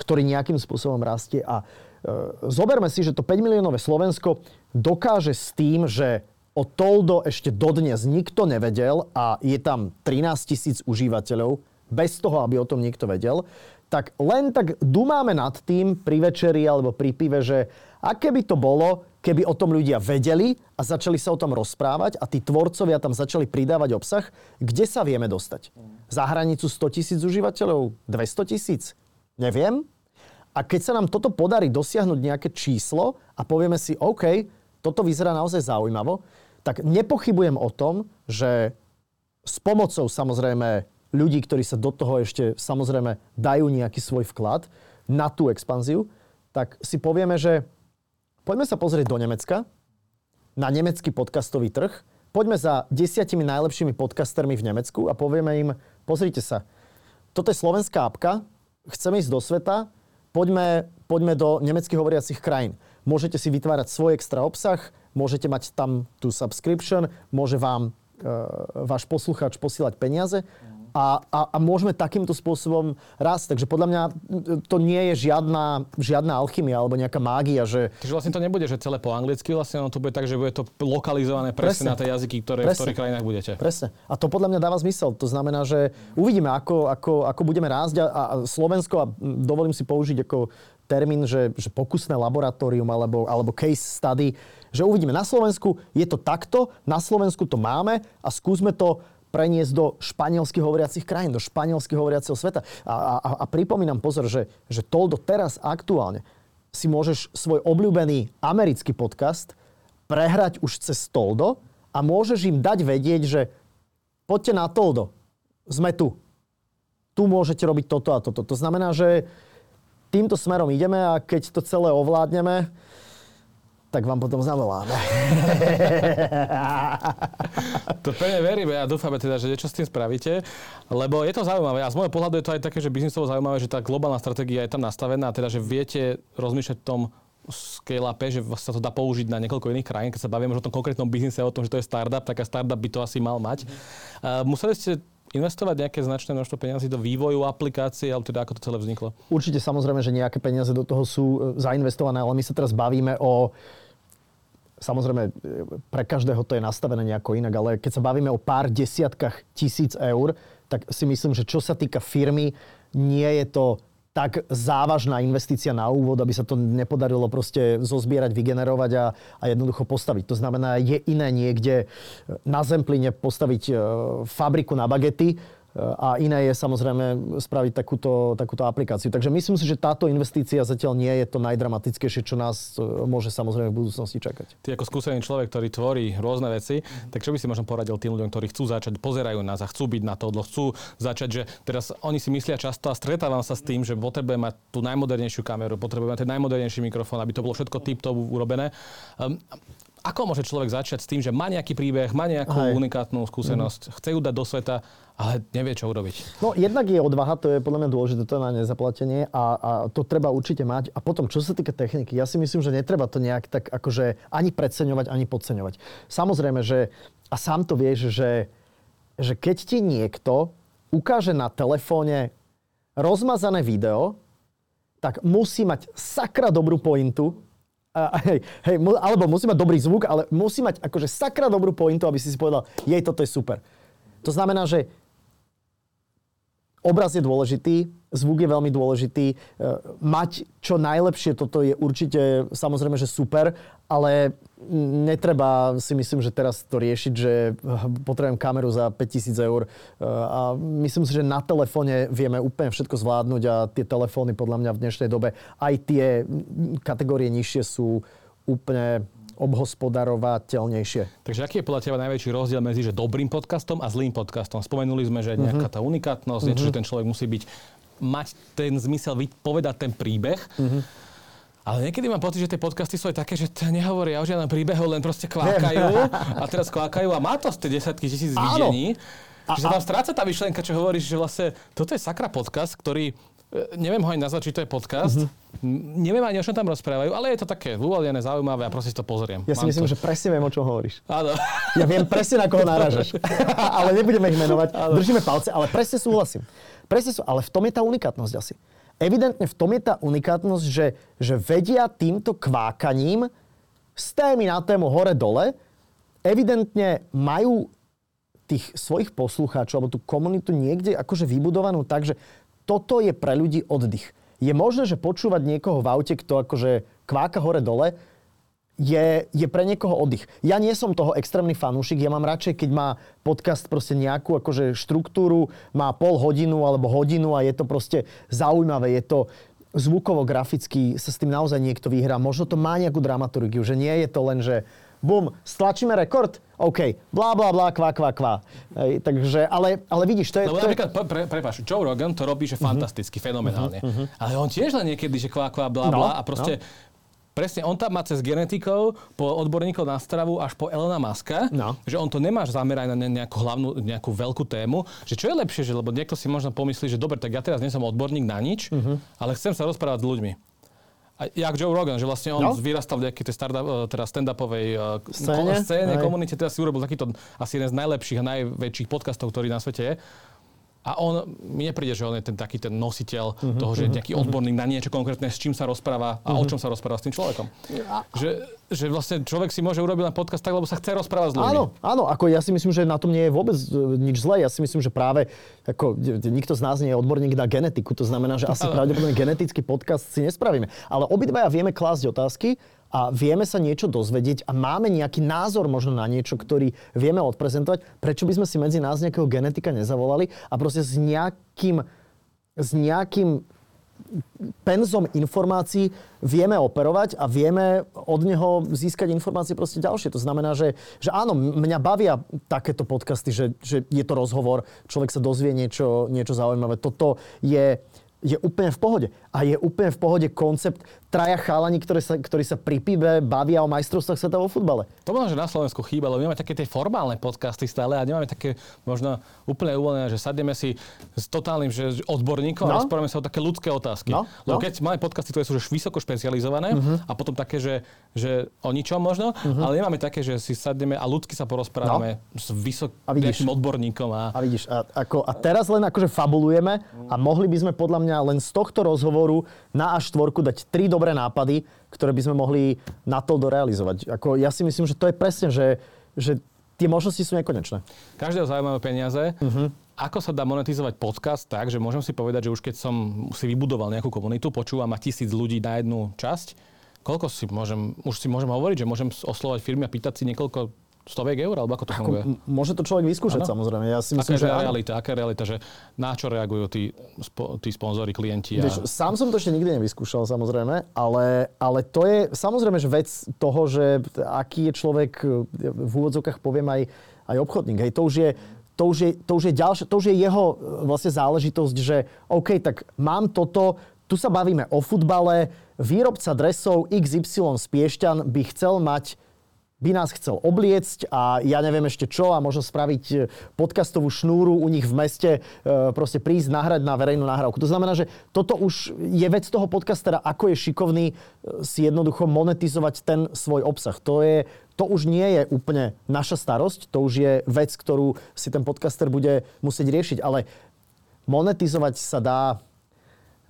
ktorý nejakým spôsobom rastie a uh, zoberme si, že to 5 miliónové Slovensko dokáže s tým, že O Toldo ešte dodnes nikto nevedel a je tam 13 tisíc užívateľov, bez toho, aby o tom niekto vedel, tak len tak dumáme nad tým pri večeri alebo pri pive, že aké by to bolo, keby o tom ľudia vedeli a začali sa o tom rozprávať a tí tvorcovia tam začali pridávať obsah, kde sa vieme dostať? Za hranicu 100 tisíc užívateľov? 200 tisíc? Neviem. A keď sa nám toto podarí dosiahnuť nejaké číslo a povieme si, OK, toto vyzerá naozaj zaujímavo, tak nepochybujem o tom, že s pomocou samozrejme ľudí, ktorí sa do toho ešte samozrejme dajú nejaký svoj vklad na tú expanziu, tak si povieme, že poďme sa pozrieť do Nemecka, na nemecký podcastový trh, poďme za desiatimi najlepšími podcastermi v Nemecku a povieme im, pozrite sa, toto je slovenská apka, chceme ísť do sveta, poďme, poďme do nemecky hovoriacich krajín. Môžete si vytvárať svoj extra obsah, môžete mať tam tú subscription, môže vám e, váš poslucháč posílať peniaze a, a, a môžeme takýmto spôsobom rásť. Takže podľa mňa to nie je žiadna, žiadna alchymia alebo nejaká mágia. Že... Takže vlastne to nebude, že celé po anglicky, vlastne ono to bude tak, že bude to lokalizované presne, presne. na tie jazyky, ktoré, presne. v ktorých krajinách budete. Presne. A to podľa mňa dáva zmysel. To znamená, že uvidíme, ako, ako, ako budeme rásť a, a Slovensko, a dovolím si použiť ako termín, že, že pokusné laboratórium alebo, alebo case study, že uvidíme na Slovensku, je to takto, na Slovensku to máme a skúsme to preniesť do španielsky hovoriacich krajín, do španielsky hovoriaceho sveta. A, a, a pripomínam, pozor, že, že Toldo teraz aktuálne si môžeš svoj obľúbený americký podcast prehrať už cez Toldo a môžeš im dať vedieť, že poďte na Toldo, sme tu. Tu môžete robiť toto a toto. To znamená, že týmto smerom ideme a keď to celé ovládneme, tak vám potom zavoláme. to pevne veríme a dúfame teda, že niečo s tým spravíte, lebo je to zaujímavé a z môjho pohľadu je to aj také, že biznisovo zaujímavé, že tá globálna stratégia je tam nastavená, teda že viete rozmýšľať v tom scale že sa to dá použiť na niekoľko iných krajín. Keď sa bavíme o tom konkrétnom biznise, o tom, že to je startup, tak a startup by to asi mal mať. Uh, museli ste investovať nejaké značné množstvo peniazy do vývoju aplikácie, alebo teda ako to celé vzniklo? Určite samozrejme, že nejaké peniaze do toho sú e, zainvestované, ale my sa teraz bavíme o Samozrejme, e, pre každého to je nastavené nejako inak, ale keď sa bavíme o pár desiatkách tisíc eur, tak si myslím, že čo sa týka firmy, nie je to tak závažná investícia na úvod, aby sa to nepodarilo proste zozbierať, vygenerovať a, a jednoducho postaviť. To znamená, je iné niekde na Zempline postaviť e, fabriku na bagety, a iné je samozrejme spraviť takúto, takúto aplikáciu. Takže myslím si, že táto investícia zatiaľ nie je to najdramatickejšie, čo nás e, môže samozrejme v budúcnosti čakať. Ty ako skúsený človek, ktorý tvorí rôzne veci, mm. tak čo by si možno poradil tým ľuďom, ktorí chcú začať, pozerajú nás a chcú byť na to, chcú začať, že teraz oni si myslia často a stretávam sa s tým, že potrebujeme mať tú najmodernejšiu kameru, potrebujeme mať ten najmodernejší mikrofón, aby to bolo všetko tip-top urobené. Um, ako môže človek začať s tým, že má nejaký príbeh, má nejakú Aj. unikátnu skúsenosť, mm. chce ju dať do sveta, ale nevie, čo urobiť? No jednak je odvaha, to je podľa mňa dôležité, to je na nezaplatenie a, a to treba určite mať. A potom, čo sa týka techniky, ja si myslím, že netreba to nejak tak akože ani preceňovať, ani podceňovať. Samozrejme, že a sám to vieš, že, že keď ti niekto ukáže na telefóne rozmazané video, tak musí mať sakra dobrú pointu, hej, hej, alebo musí mať dobrý zvuk, ale musí mať akože sakra dobrú pointu, aby si si povedal, jej, toto je super. To znamená, že obraz je dôležitý, zvuk je veľmi dôležitý. E, mať čo najlepšie, toto je určite samozrejme, že super, ale netreba si myslím, že teraz to riešiť, že potrebujem kameru za 5000 eur e, a myslím si, že na telefóne vieme úplne všetko zvládnuť a tie telefóny podľa mňa v dnešnej dobe aj tie kategórie nižšie sú úplne obhospodarovateľnejšie. Takže aký je podľa teba najväčší rozdiel medzi že dobrým podcastom a zlým podcastom? Spomenuli sme, že nejaká tá unikátnosť, uh-huh. niečo, že ten človek musí byť, mať ten zmysel povedať ten príbeh. Uh-huh. Ale niekedy mám pocit, že tie podcasty sú aj také, že nehovoria o žiadnom príbehu, len proste kvákajú a teraz kvákajú a má to z tie desiatky tisíc videní. A, že sa tam stráca tá myšlienka, čo hovoríš, že vlastne toto je sakra podcast, ktorý neviem ho ani nazvať, či to je podcast. Mm-hmm. Neviem ani, o čom tam rozprávajú, ale je to také uvoľnené, zaujímavé a proste si to pozriem. Ja si Mám myslím, to. že presne viem, o čom hovoríš. Áno. Ja viem presne, na koho náražaš. ale nebudeme ich menovať. Držíme palce, ale presne súhlasím. Presne sú, ale v tom je tá unikátnosť asi. Evidentne v tom je tá unikátnosť, že, že vedia týmto kvákaním z témy na tému hore-dole, evidentne majú tých svojich poslucháčov alebo tú komunitu niekde akože vybudovanú tak, že toto je pre ľudí oddych. Je možné, že počúvať niekoho v aute, kto akože kváka hore-dole, je, je pre niekoho oddych. Ja nie som toho extrémny fanúšik, ja mám radšej, keď má podcast proste nejakú akože štruktúru, má pol hodinu alebo hodinu a je to proste zaujímavé, je to zvukovo, graficky, sa s tým naozaj niekto vyhrá. Možno to má nejakú dramaturgiu, že nie je to len, že bum, stlačíme rekord, OK, blá, blá, blá, kvá, kvá, kvá. Ej, takže, ale, ale vidíš, to je... Lebo to je... napríklad, pre, prepáč, Joe Rogan to robí, že fantasticky, fenomenálne. Ale on tiež len niekedy, že kvá, kvá, blá, No, blá a proste... Presne, on tam má cez genetikov, po odborníkov na stravu až po Elona Muska, No. že on to nemáš zamerať na ne- nejakú hlavnú, nejakú veľkú tému, že čo je lepšie, že lebo niekto si možno pomyslí, že dobre, tak ja teraz nie som odborník na nič, Mhm. ale chcem sa rozprávať s ľuďmi. Jak Joe Rogan, že vlastne on No. vyrastal v nejakej tej eh, teda stand-upovej eh, Scéne? scéne komunite, teraz si urobil takýto asi jeden z najlepších a najväčších podcastov, ktorý na svete je. A on, mi nepríde, že on je ten taký ten nositeľ Mhm, toho, že je nejaký odborník na niečo konkrétne, s čím sa rozpráva a o čom sa rozpráva s tým človekom. Že, že vlastne človek si môže urobiť len podcast tak, lebo sa chce rozprávať s ľuďmi. Áno, áno, ako ja si myslím, že na tom nie je vôbec e, nič zlé. Ja si myslím, že práve ako, e, nikto z nás nie je odborník na genetiku. To znamená, že asi pravdepodobne genetický podcast si nespravíme. Ale obidvaja vieme klásť otázky a vieme sa niečo dozvedieť a máme nejaký názor možno na niečo, ktorý vieme odprezentovať. Prečo by sme si medzi nás nejakého genetika nezavolali a proste s nejakým, s nejakým penzom informácií vieme operovať a vieme od neho získať informácie proste ďalšie. To znamená, že, že áno, mňa bavia takéto podcasty, že, že je to rozhovor, človek sa dozvie niečo, niečo zaujímavé. Toto je, je úplne v pohode. A je úplne v pohode koncept traja chalani, ktorí sa, ktorí sa pri pive bavia o majstrovstvách sveta vo futbale. To možno, že na Slovensku chýba, lebo my máme také tie formálne podcasty stále a nemáme také možno úplne uvoľnené, že sadneme si s totálnym že odborníkom No. a rozprávame sa o také ľudské otázky. No, no. Keď máme podcasty, ktoré sú už vysoko špecializované a potom také, že, že o ničom možno, ale nemáme také, že si sadneme a ľudsky sa porozprávame s No. Vidíš. nejakým odborníkom. A, A vidíš, a, ako, a teraz len akože fabulujeme a mohli by sme podľa mňa len z tohto rozhovoru na A4 dať tri dobré nápady, ktoré by sme mohli na to dorealizovať. Ako, ja si myslím, že to je presne, že, že tie možnosti sú nekonečné. Každého zaujímavé peniaze. Mhm. Ako sa dá monetizovať podcast tak, že môžem si povedať, že už keď som si vybudoval nejakú komunitu, počúvam ma tisíc ľudí na jednu časť, koľko si môžem, už si môžem hovoriť, že môžem oslovať firmy a pýtať si niekoľko stoviek eur, alebo ako to funguje? M- Môže to človek vyskúšať Áno. samozrejme. Ja si Aká myslím, je že áno. realita, aká je realita, že na čo reagujú tí, spo, tí sponzori, klienti? A... Vieš, sám som to ešte nikdy nevyskúšal samozrejme, ale, ale to je samozrejme že vec toho, že aký je človek, v úvodzovkách poviem aj, aj obchodník. Hej, to už je, to už je, to už je, ďalšia, to už je jeho e, vlastne záležitosť, že OK, tak mám toto, tu sa bavíme o futbale, výrobca dresov XY z Piešťan by chcel mať by nás chcel obliecť a ja neviem ešte čo a možno spraviť e, podcastovú šnúru u nich v meste, e, proste prísť nahrať na verejnú nahrávku. To znamená, že toto už je vec toho podcastera, ako je šikovný e, si jednoducho monetizovať ten svoj obsah. To, je, to už nie je úplne naša starosť, to už je vec, ktorú si ten podcaster bude musieť riešiť, ale monetizovať sa dá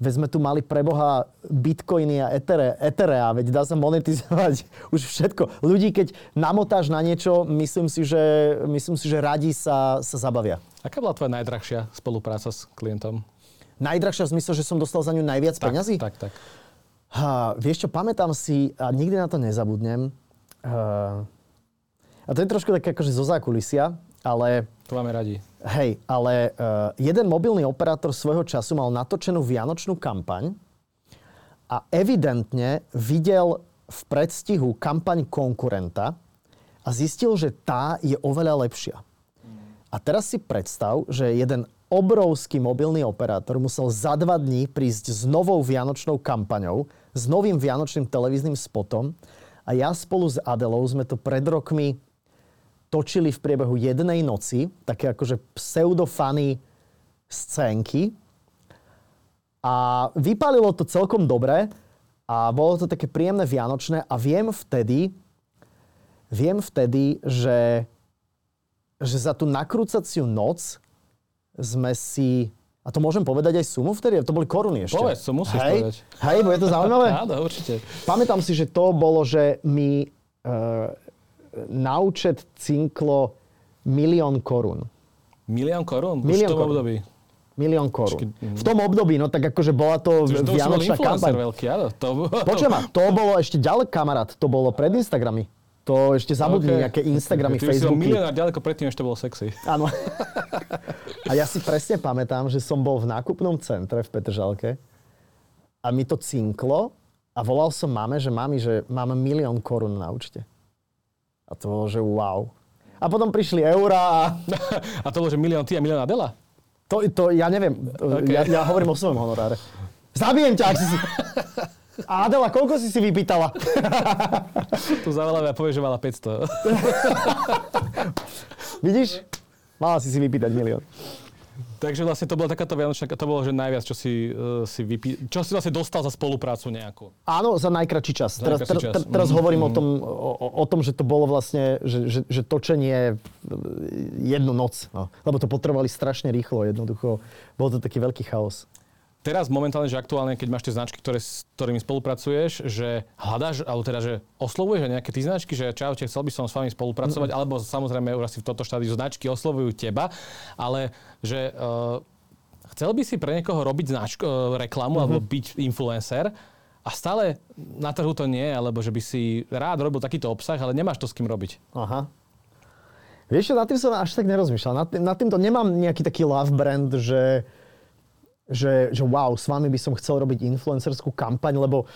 Veď sme tu mali pre Boha bitcoiny a etere, eterea, veď dá sa monetizovať už všetko. Ľudí, keď namotáš na niečo, myslím si, že, myslím si, že radi sa, sa zabavia. Aká bola tvoja najdrahšia spolupráca s klientom? Najdrahšia v zmysle, že som dostal za ňu najviac peňazí? Tak, tak. Ha, vieš čo, pamätám si, a nikdy na to nezabudnem, uh, a to je trošku také akože zo zákulisia, ale To máme radi. Hej, ale uh, jeden mobilný operátor svojho času mal natočenú vianočnú kampaň a evidentne videl v predstihu kampaň konkurenta a zistil, že tá je oveľa lepšia. A teraz si predstav, že jeden obrovský mobilný operátor musel za dva dní prísť s novou vianočnou kampaňou, s novým vianočným televíznym spotom a ja spolu s Adelou sme to pred rokmi točili v priebehu jednej noci také akože pseudo-funny scénky a vypálilo to celkom dobre a bolo to také príjemné vianočné a viem vtedy, viem vtedy, že, že za tú nakrúcaciu noc sme si a to môžem povedať aj sumu vtedy? To boli koruny ešte. Povedz, to musíš Hej, povedať. Hej, bude to zaujímavé? Áno, určite. Pamätám si, že to bolo, že mi uh, na účet cinklo milión korún. Milión korún? Milión Už v tom korún. období. Milión korún. V tom období, no tak akože bola to to vianočná kampaň. veľký, áno. To... Počujem ma, to bolo ešte ďalek, kamarát. To bolo pred Instagramy. To ešte zabudni Okay. nejaké Instagramy, Ty Facebooky. milionár ďaleko predtým, ešte bolo sexy. Áno. A ja si presne pamätám, že som bol v nákupnom centre v Petržalke a mi to cinklo a volal som mame, že mami, že máme milión korún na účte. A to bolo, že wow. A potom prišli eurá a to bolo, že milión ty a milión Adela? to, to ja neviem, Okay. ja, ja hovorím o svojom honoráre. Zabijem ťa, ak si si... A Adela, koľko si si vypýtala? Tu zavoláme a povie, že mala 500. Vidíš? Mala si si vypýtať milión. Takže vlastne to bola takáto vianočná, to bolo, že najviac, čo si, uh, si vypí... Čo si vlastne dostal za spoluprácu nejakú? Áno, za najkračší čas. Za teraz, najkratší teraz, čas. teraz Mhm, hovorím o mhm. tom, o- o tom, že to bolo vlastne, že, že, že točenie jednu noc. No. Lebo to potrebovali strašne rýchlo, jednoducho. Bol to taký veľký chaos. Teraz momentálne, že aktuálne, keď máš tie značky, ktoré, s ktorými spolupracuješ, že hľadáš, alebo teda, že oslovuješ nejaké tie značky, že čaute, chcel by som s vami spolupracovať, alebo samozrejme už asi v toto štádiu značky oslovujú teba, ale že uh, chcel by si pre niekoho robiť značku, uh, reklamu mm-hmm. alebo byť influencer a stále na trhu to nie, alebo že by si rád robil takýto obsah, ale nemáš to s kým robiť. Aha. Vieš čo, nad tým som až tak nerozmýšľal. Nad, tým- nad týmto nemám nejaký taký love brand, že, že, že wow, s vami by som chcel robiť influencerskú kampaň, lebo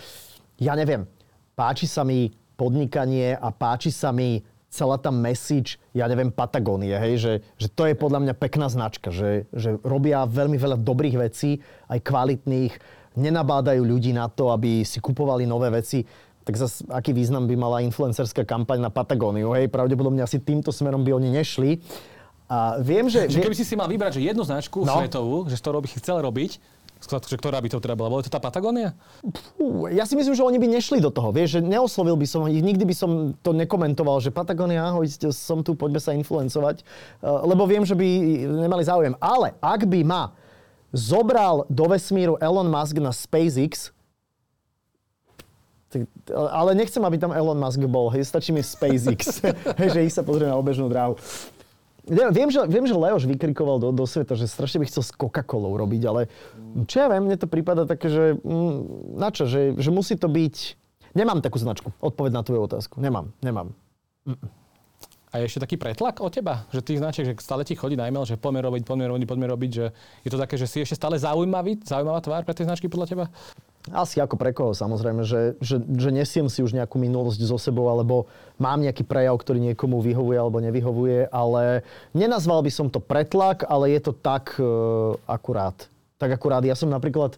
ja neviem, páči sa mi podnikanie a páči sa mi celá tá message, ja neviem, Patagónie, hej, že, že to je podľa mňa pekná značka, že, že robia veľmi veľa dobrých vecí, aj kvalitných, nenabádajú ľudí na to, aby si kupovali nové veci tak zase aký význam by mala influencerská kampaň na Patagóniu, hej? Pravdepodobne asi týmto smerom by oni nešli. A viem, že... Že keby si si mal vybrať že jednu značku No. svetovú, že z ktorou by si chcel robiť, že ktorá by to teda bola? Bola to tá Patagónia? Ja si myslím, že oni by nešli do toho. Vieš, že neoslovil by som ich, nikdy by som to nekomentoval, že Patagonia, ahoj, som tu, poďme sa influencovať. Uh, Lebo viem, že by nemali záujem. Ale ak by ma zobral do vesmíru Elon Musk na SpaceX, tak, ale nechcem, aby tam Elon Musk bol, hej, stačí mi SpaceX, hej, že ich sa pozrie na obežnú dráhu. Viem, že, viem, že Leoš vykrikoval do, do sveta, že strašne by chcel s Coca-Colou robiť, ale čo ja viem, mne to prípada také, že mm, na čo, že, že musí to byť... Nemám takú značku, odpoveď na tvoju otázku. Nemám, nemám. A je ešte taký pretlak od teba, že tých značiek, že stále ti chodí na e-mail, že poďme robiť, poďme robiť, poďme robiť, že je to také, že si ešte stále zaujímavý, zaujímavá tvár pre tie značky podľa teba? Asi ako pre koho, samozrejme, že, že, že nesiem si už nejakú minulosť so sebou, alebo mám nejaký prejav, ktorý niekomu vyhovuje alebo nevyhovuje, ale nenazval by som to pretlak, ale je to tak uh, akurát. Tak akurát. Ja som napríklad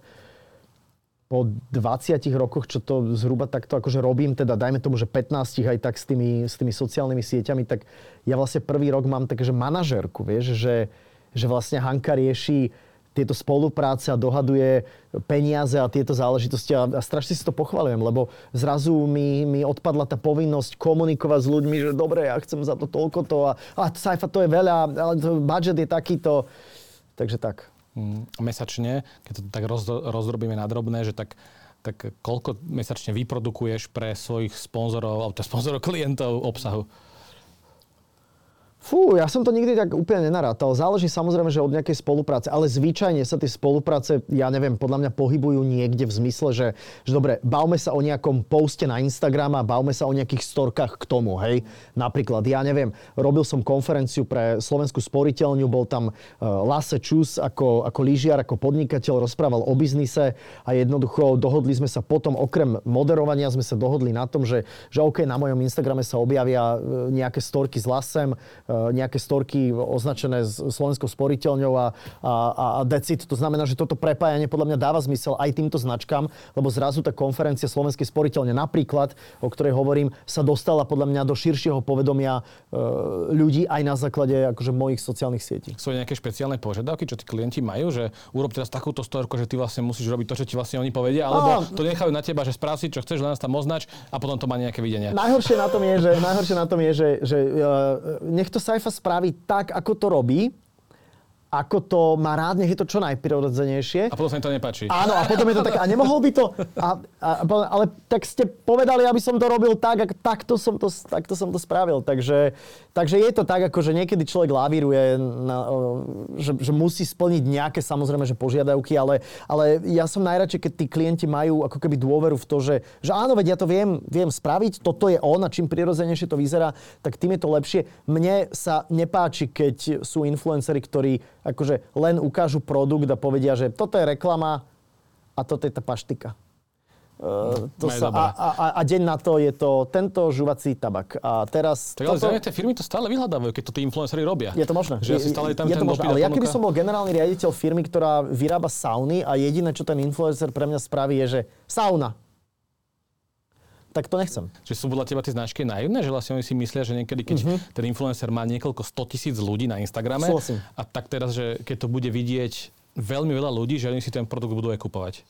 po 20 rokoch, čo to zhruba takto akože robím, teda dajme tomu, že 15 aj tak s tými, s tými sociálnymi sieťami, tak ja vlastne prvý rok mám také, že manažerku, vieš, že, že vlastne Hanka rieši tieto spolupráce a dohaduje peniaze a tieto záležitosti a, a strašne si to pochvalujem, lebo zrazu mi, mi odpadla tá povinnosť komunikovať s ľuďmi, že dobre, ja chcem za to toľko to a, a Saifa to je veľa, ale to, budget je takýto. Takže tak. Mm, mesačne, keď to tak roz, rozdrobíme na drobné, že tak, tak koľko mesačne vyprodukuješ pre svojich sponzorov, alebo teda sponzorov klientov obsahu? Fú, ja som to nikdy tak úplne nenarátal. Záleží samozrejme, že od nejakej spolupráce, ale zvyčajne sa tie spolupráce, ja neviem, podľa mňa pohybujú niekde v zmysle, že, že dobre, bavme sa o nejakom poste na Instagram a bavme sa o nejakých storkách k tomu, hej. Napríklad, ja neviem, robil som konferenciu pre Slovenskú sporiteľňu, bol tam uh, Lasse Čus ako, ako lyžiar, ako podnikateľ, rozprával o biznise a jednoducho dohodli sme sa potom, okrem moderovania sme sa dohodli na tom, že, že OK, na mojom Instagrame sa objavia e, nejaké storky s Lasem, e, nejaké storky označené s slovenskou sporiteľňou a, a, a decit. To znamená, že toto prepájanie podľa mňa dáva zmysel aj týmto značkám, lebo zrazu tá konferencia slovenskej sporiteľne napríklad, o ktorej hovorím, sa dostala podľa mňa do širšieho povedomia e, ľudí aj na základe akože mojich sociálnych sietí. Sú nejaké špeciálne požiadavky, čo tí klienti majú, že urob teraz takúto storku, že ty vlastne musíš robiť to, čo ti vlastne oni povedia, alebo to nechajú na teba, že správ si, čo chceš, len nás tam označ a potom to má nejaké videnie. Najhoršie na tom je, že, najhoršie na tom je, že, že uh, nech to Saifa spraví tak, ako to robí, ako to má rád, nech je to čo najprirodzenejšie. A potom sa mi to nepáči. Áno, a potom je to tak, a nemohol by to, a, a, ale tak ste povedali, aby som to robil tak, ak, takto, som to, takto som to spravil. Takže, takže je to tak, ako že niekedy človek lavíruje, na, že, že musí splniť nejaké samozrejme, že požiadavky, ale, ale ja som najradšej, keď tí klienti majú ako keby dôveru v to, že, že áno, veď ja to viem, viem spraviť, toto je on a čím prirodzenejšie to vyzerá, tak tým je to lepšie. Mne sa nepáči, keď sú influenceri, ktorí akože len ukážu produkt a povedia, že toto je reklama a toto je tá paštika. Uh, to sa, a, a, a deň na to je to tento žuvací tabak. A teraz... Tak ale toto... tie firmy to stále vyhľadávajú, keď to tí influenceri robia. Je to možné. Že asi stále tam je to možné. Ale ja keby som bol generálny riaditeľ firmy, ktorá vyrába sauny a jediné, čo ten influencer pre mňa spraví, je, že sauna tak to nechcem. Čiže sú podľa teba tie značky naivné, že vlastne oni si myslia, že niekedy, keď uh-huh. ten influencer má niekoľko 100 tisíc ľudí na Instagrame, Súhlasím. a tak teraz, že keď to bude vidieť veľmi veľa ľudí, že oni si ten produkt budú aj kupovať.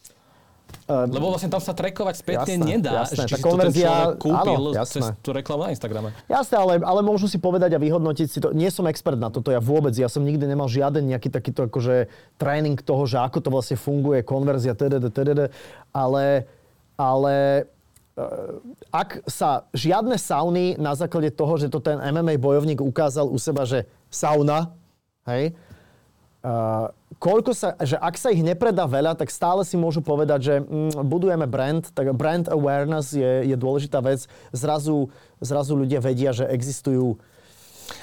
Uh, Lebo vlastne tam sa trekovať spätne jasné, nedá, jasné, či tá konverzia, to ten kúpil áno, cez tú reklamu na Instagrame. Jasné, ale, ale môžu si povedať a vyhodnotiť si to. Nie som expert na toto, ja vôbec. Ja som nikdy nemal žiaden nejaký takýto akože tréning toho, že ako to vlastne funguje, konverzia, tdd, tdd, ale, ale ak sa žiadne sauny na základe toho, že to ten MMA bojovník ukázal u seba, že sauna, hej, uh, koľko sa, že ak sa ich nepredá veľa, tak stále si môžu povedať, že mm, budujeme brand, tak brand awareness je, je dôležitá vec. Zrazu, zrazu ľudia vedia, že existujú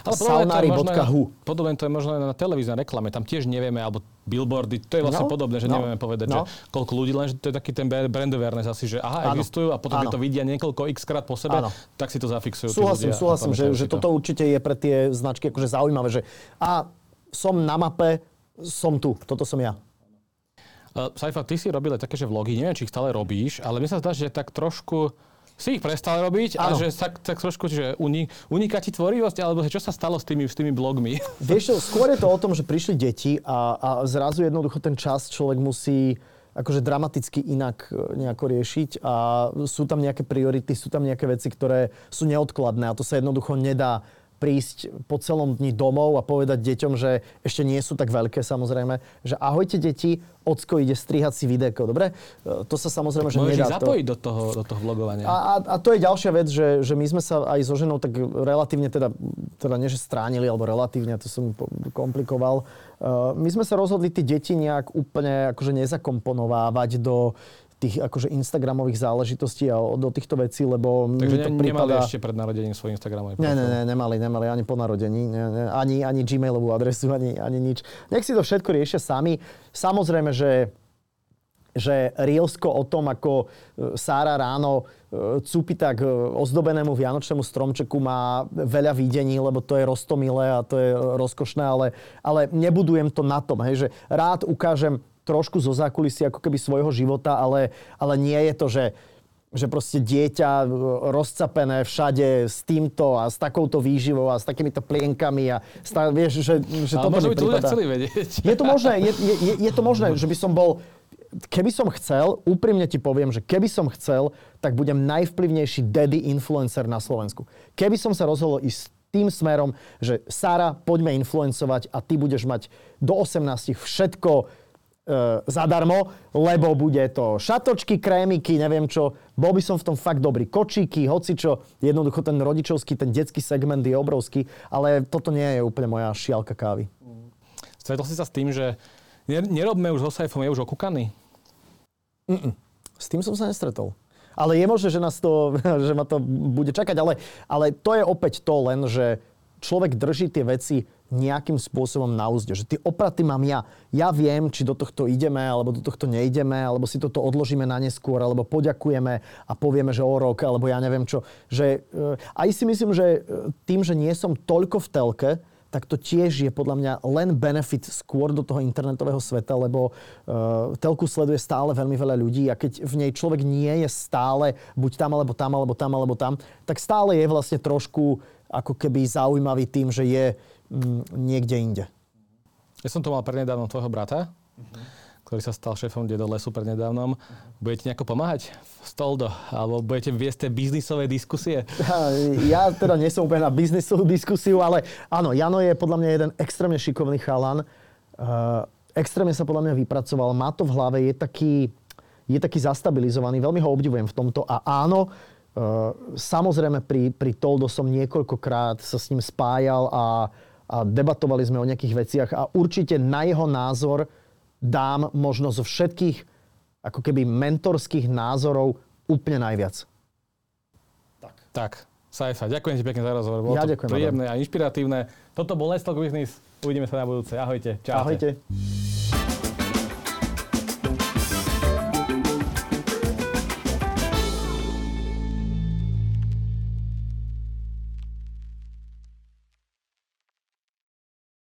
ale saunári.hu. Podobné to je možno na televíznej reklame. Tam tiež nevieme, alebo billboardy, to je vlastne no, podobné, že no, nevieme povedať, no. že koľko ľudí, len to je taký ten brand awareness asi, že aha, ano. existujú a potom, keď to vidia niekoľko x krát po sebe, ano. tak si to zafixujú. Súhlasím, súhlasím, že, že toto určite je pre tie značky akože zaujímavé, že a som na mape, som tu, toto som ja. Uh, Saifa, ty si robil také, že vlogy, neviem, či ich stále robíš, ale mi sa zdá, že tak trošku si ich prestal robiť ano. a že tak, tak trošku, že unik, uniká ti tvorivosť, alebo čo sa stalo s tými, s tými blogmi? Vieš skôr je to o tom, že prišli deti a, a zrazu jednoducho ten čas človek musí akože dramaticky inak e, nejako riešiť a sú tam nejaké priority, sú tam nejaké veci, ktoré sú neodkladné a to sa jednoducho nedá prísť po celom dni domov a povedať deťom, že ešte nie sú tak veľké samozrejme, že ahojte deti, ocko ide strihať si videko, dobre? E, to sa samozrejme, že Môžeš nedá. zapojiť to... do toho, do toho vlogovania. A, a, a to je ďalšia vec, že, že my sme sa aj so ženou tak relatívne, teda, teda nie že stránili, alebo relatívne, to som komplikoval. Uh, my sme sa rozhodli tie deti nejak úplne akože nezakomponovávať do tých akože Instagramových záležitostí a do týchto vecí, lebo Takže to ne, prípada... nemali ešte pred narodením svoj Instagramový profil? Ne, ne, ne, nemali, nemali ani po narodení, ne, ne, ani, ani Gmailovú adresu, ani, ani nič. Nech si to všetko riešia sami. Samozrejme, že že Rielsko o tom, ako e, Sára ráno e, cúpi tak e, ozdobenému vianočnému stromčeku má veľa videní, lebo to je roztomilé a to je rozkošné, ale, ale nebudujem to na tom, hej, že rád ukážem trošku zo zákulisí ako keby svojho života, ale, ale nie je to, že že proste dieťa rozcapené všade s týmto a s takouto výživou a s takýmito plienkami a stá, vieš, že, že toto mi prípada. chceli vedieť. Je to možné, je, je, je to možné, že by som bol keby som chcel, úprimne ti poviem, že keby som chcel, tak budem najvplyvnejší daddy influencer na Slovensku. Keby som sa rozhodol ísť tým smerom, že Sara, poďme influencovať a ty budeš mať do 18 všetko e, zadarmo, lebo bude to šatočky, krémiky, neviem čo. Bol by som v tom fakt dobrý. Kočíky, hocičo. Jednoducho ten rodičovský, ten detský segment je obrovský, ale toto nie je úplne moja šialka kávy. Stretol si sa s tým, že nerobme už Saifom, je už okúkaný? Mm-mm. S tým som sa nestretol. Ale je možné, že, nás to, že ma to bude čakať. Ale, ale to je opäť to len, že človek drží tie veci nejakým spôsobom na úzde. Že tie opraty mám ja. Ja viem, či do tohto ideme, alebo do tohto neideme, alebo si toto odložíme na neskôr, alebo poďakujeme a povieme, že o rok, alebo ja neviem čo. Že, e, aj si myslím, že e, tým, že nie som toľko v telke, tak to tiež je podľa mňa len benefit skôr do toho internetového sveta, lebo uh, telku sleduje stále veľmi veľa ľudí a keď v nej človek nie je stále buď tam, alebo tam, alebo tam, alebo tam, tak stále je vlastne trošku ako keby zaujímavý tým, že je mm, niekde inde. Ja som to mal prednedávnom tvojho brata. Uh-huh ktorý sa stal šéfom do lesu prednedávnom. Budete nejako pomáhať Stoldo? Alebo budete viesť tie biznisové diskusie? Ja teda nie som úplne na biznisovú diskusiu, ale áno, Jano je podľa mňa jeden extrémne šikovný chalan. Uh, extrémne sa podľa mňa vypracoval, má to v hlave, je taký, je taký zastabilizovaný, veľmi ho obdivujem v tomto. A áno, samozrejme pri, pri Toldo som niekoľkokrát sa s ním spájal a, a debatovali sme o nejakých veciach a určite na jeho názor dám možno zo všetkých ako keby mentorských názorov úplne najviac. Tak. Tak. Saifa, ďakujem ti pekne za rozhovor. Bolo ja to ďakujem, príjemné a inšpiratívne. Toto bol Let's Talk Business. Uvidíme sa na budúce. Ahojte. Čaute. Ahojte.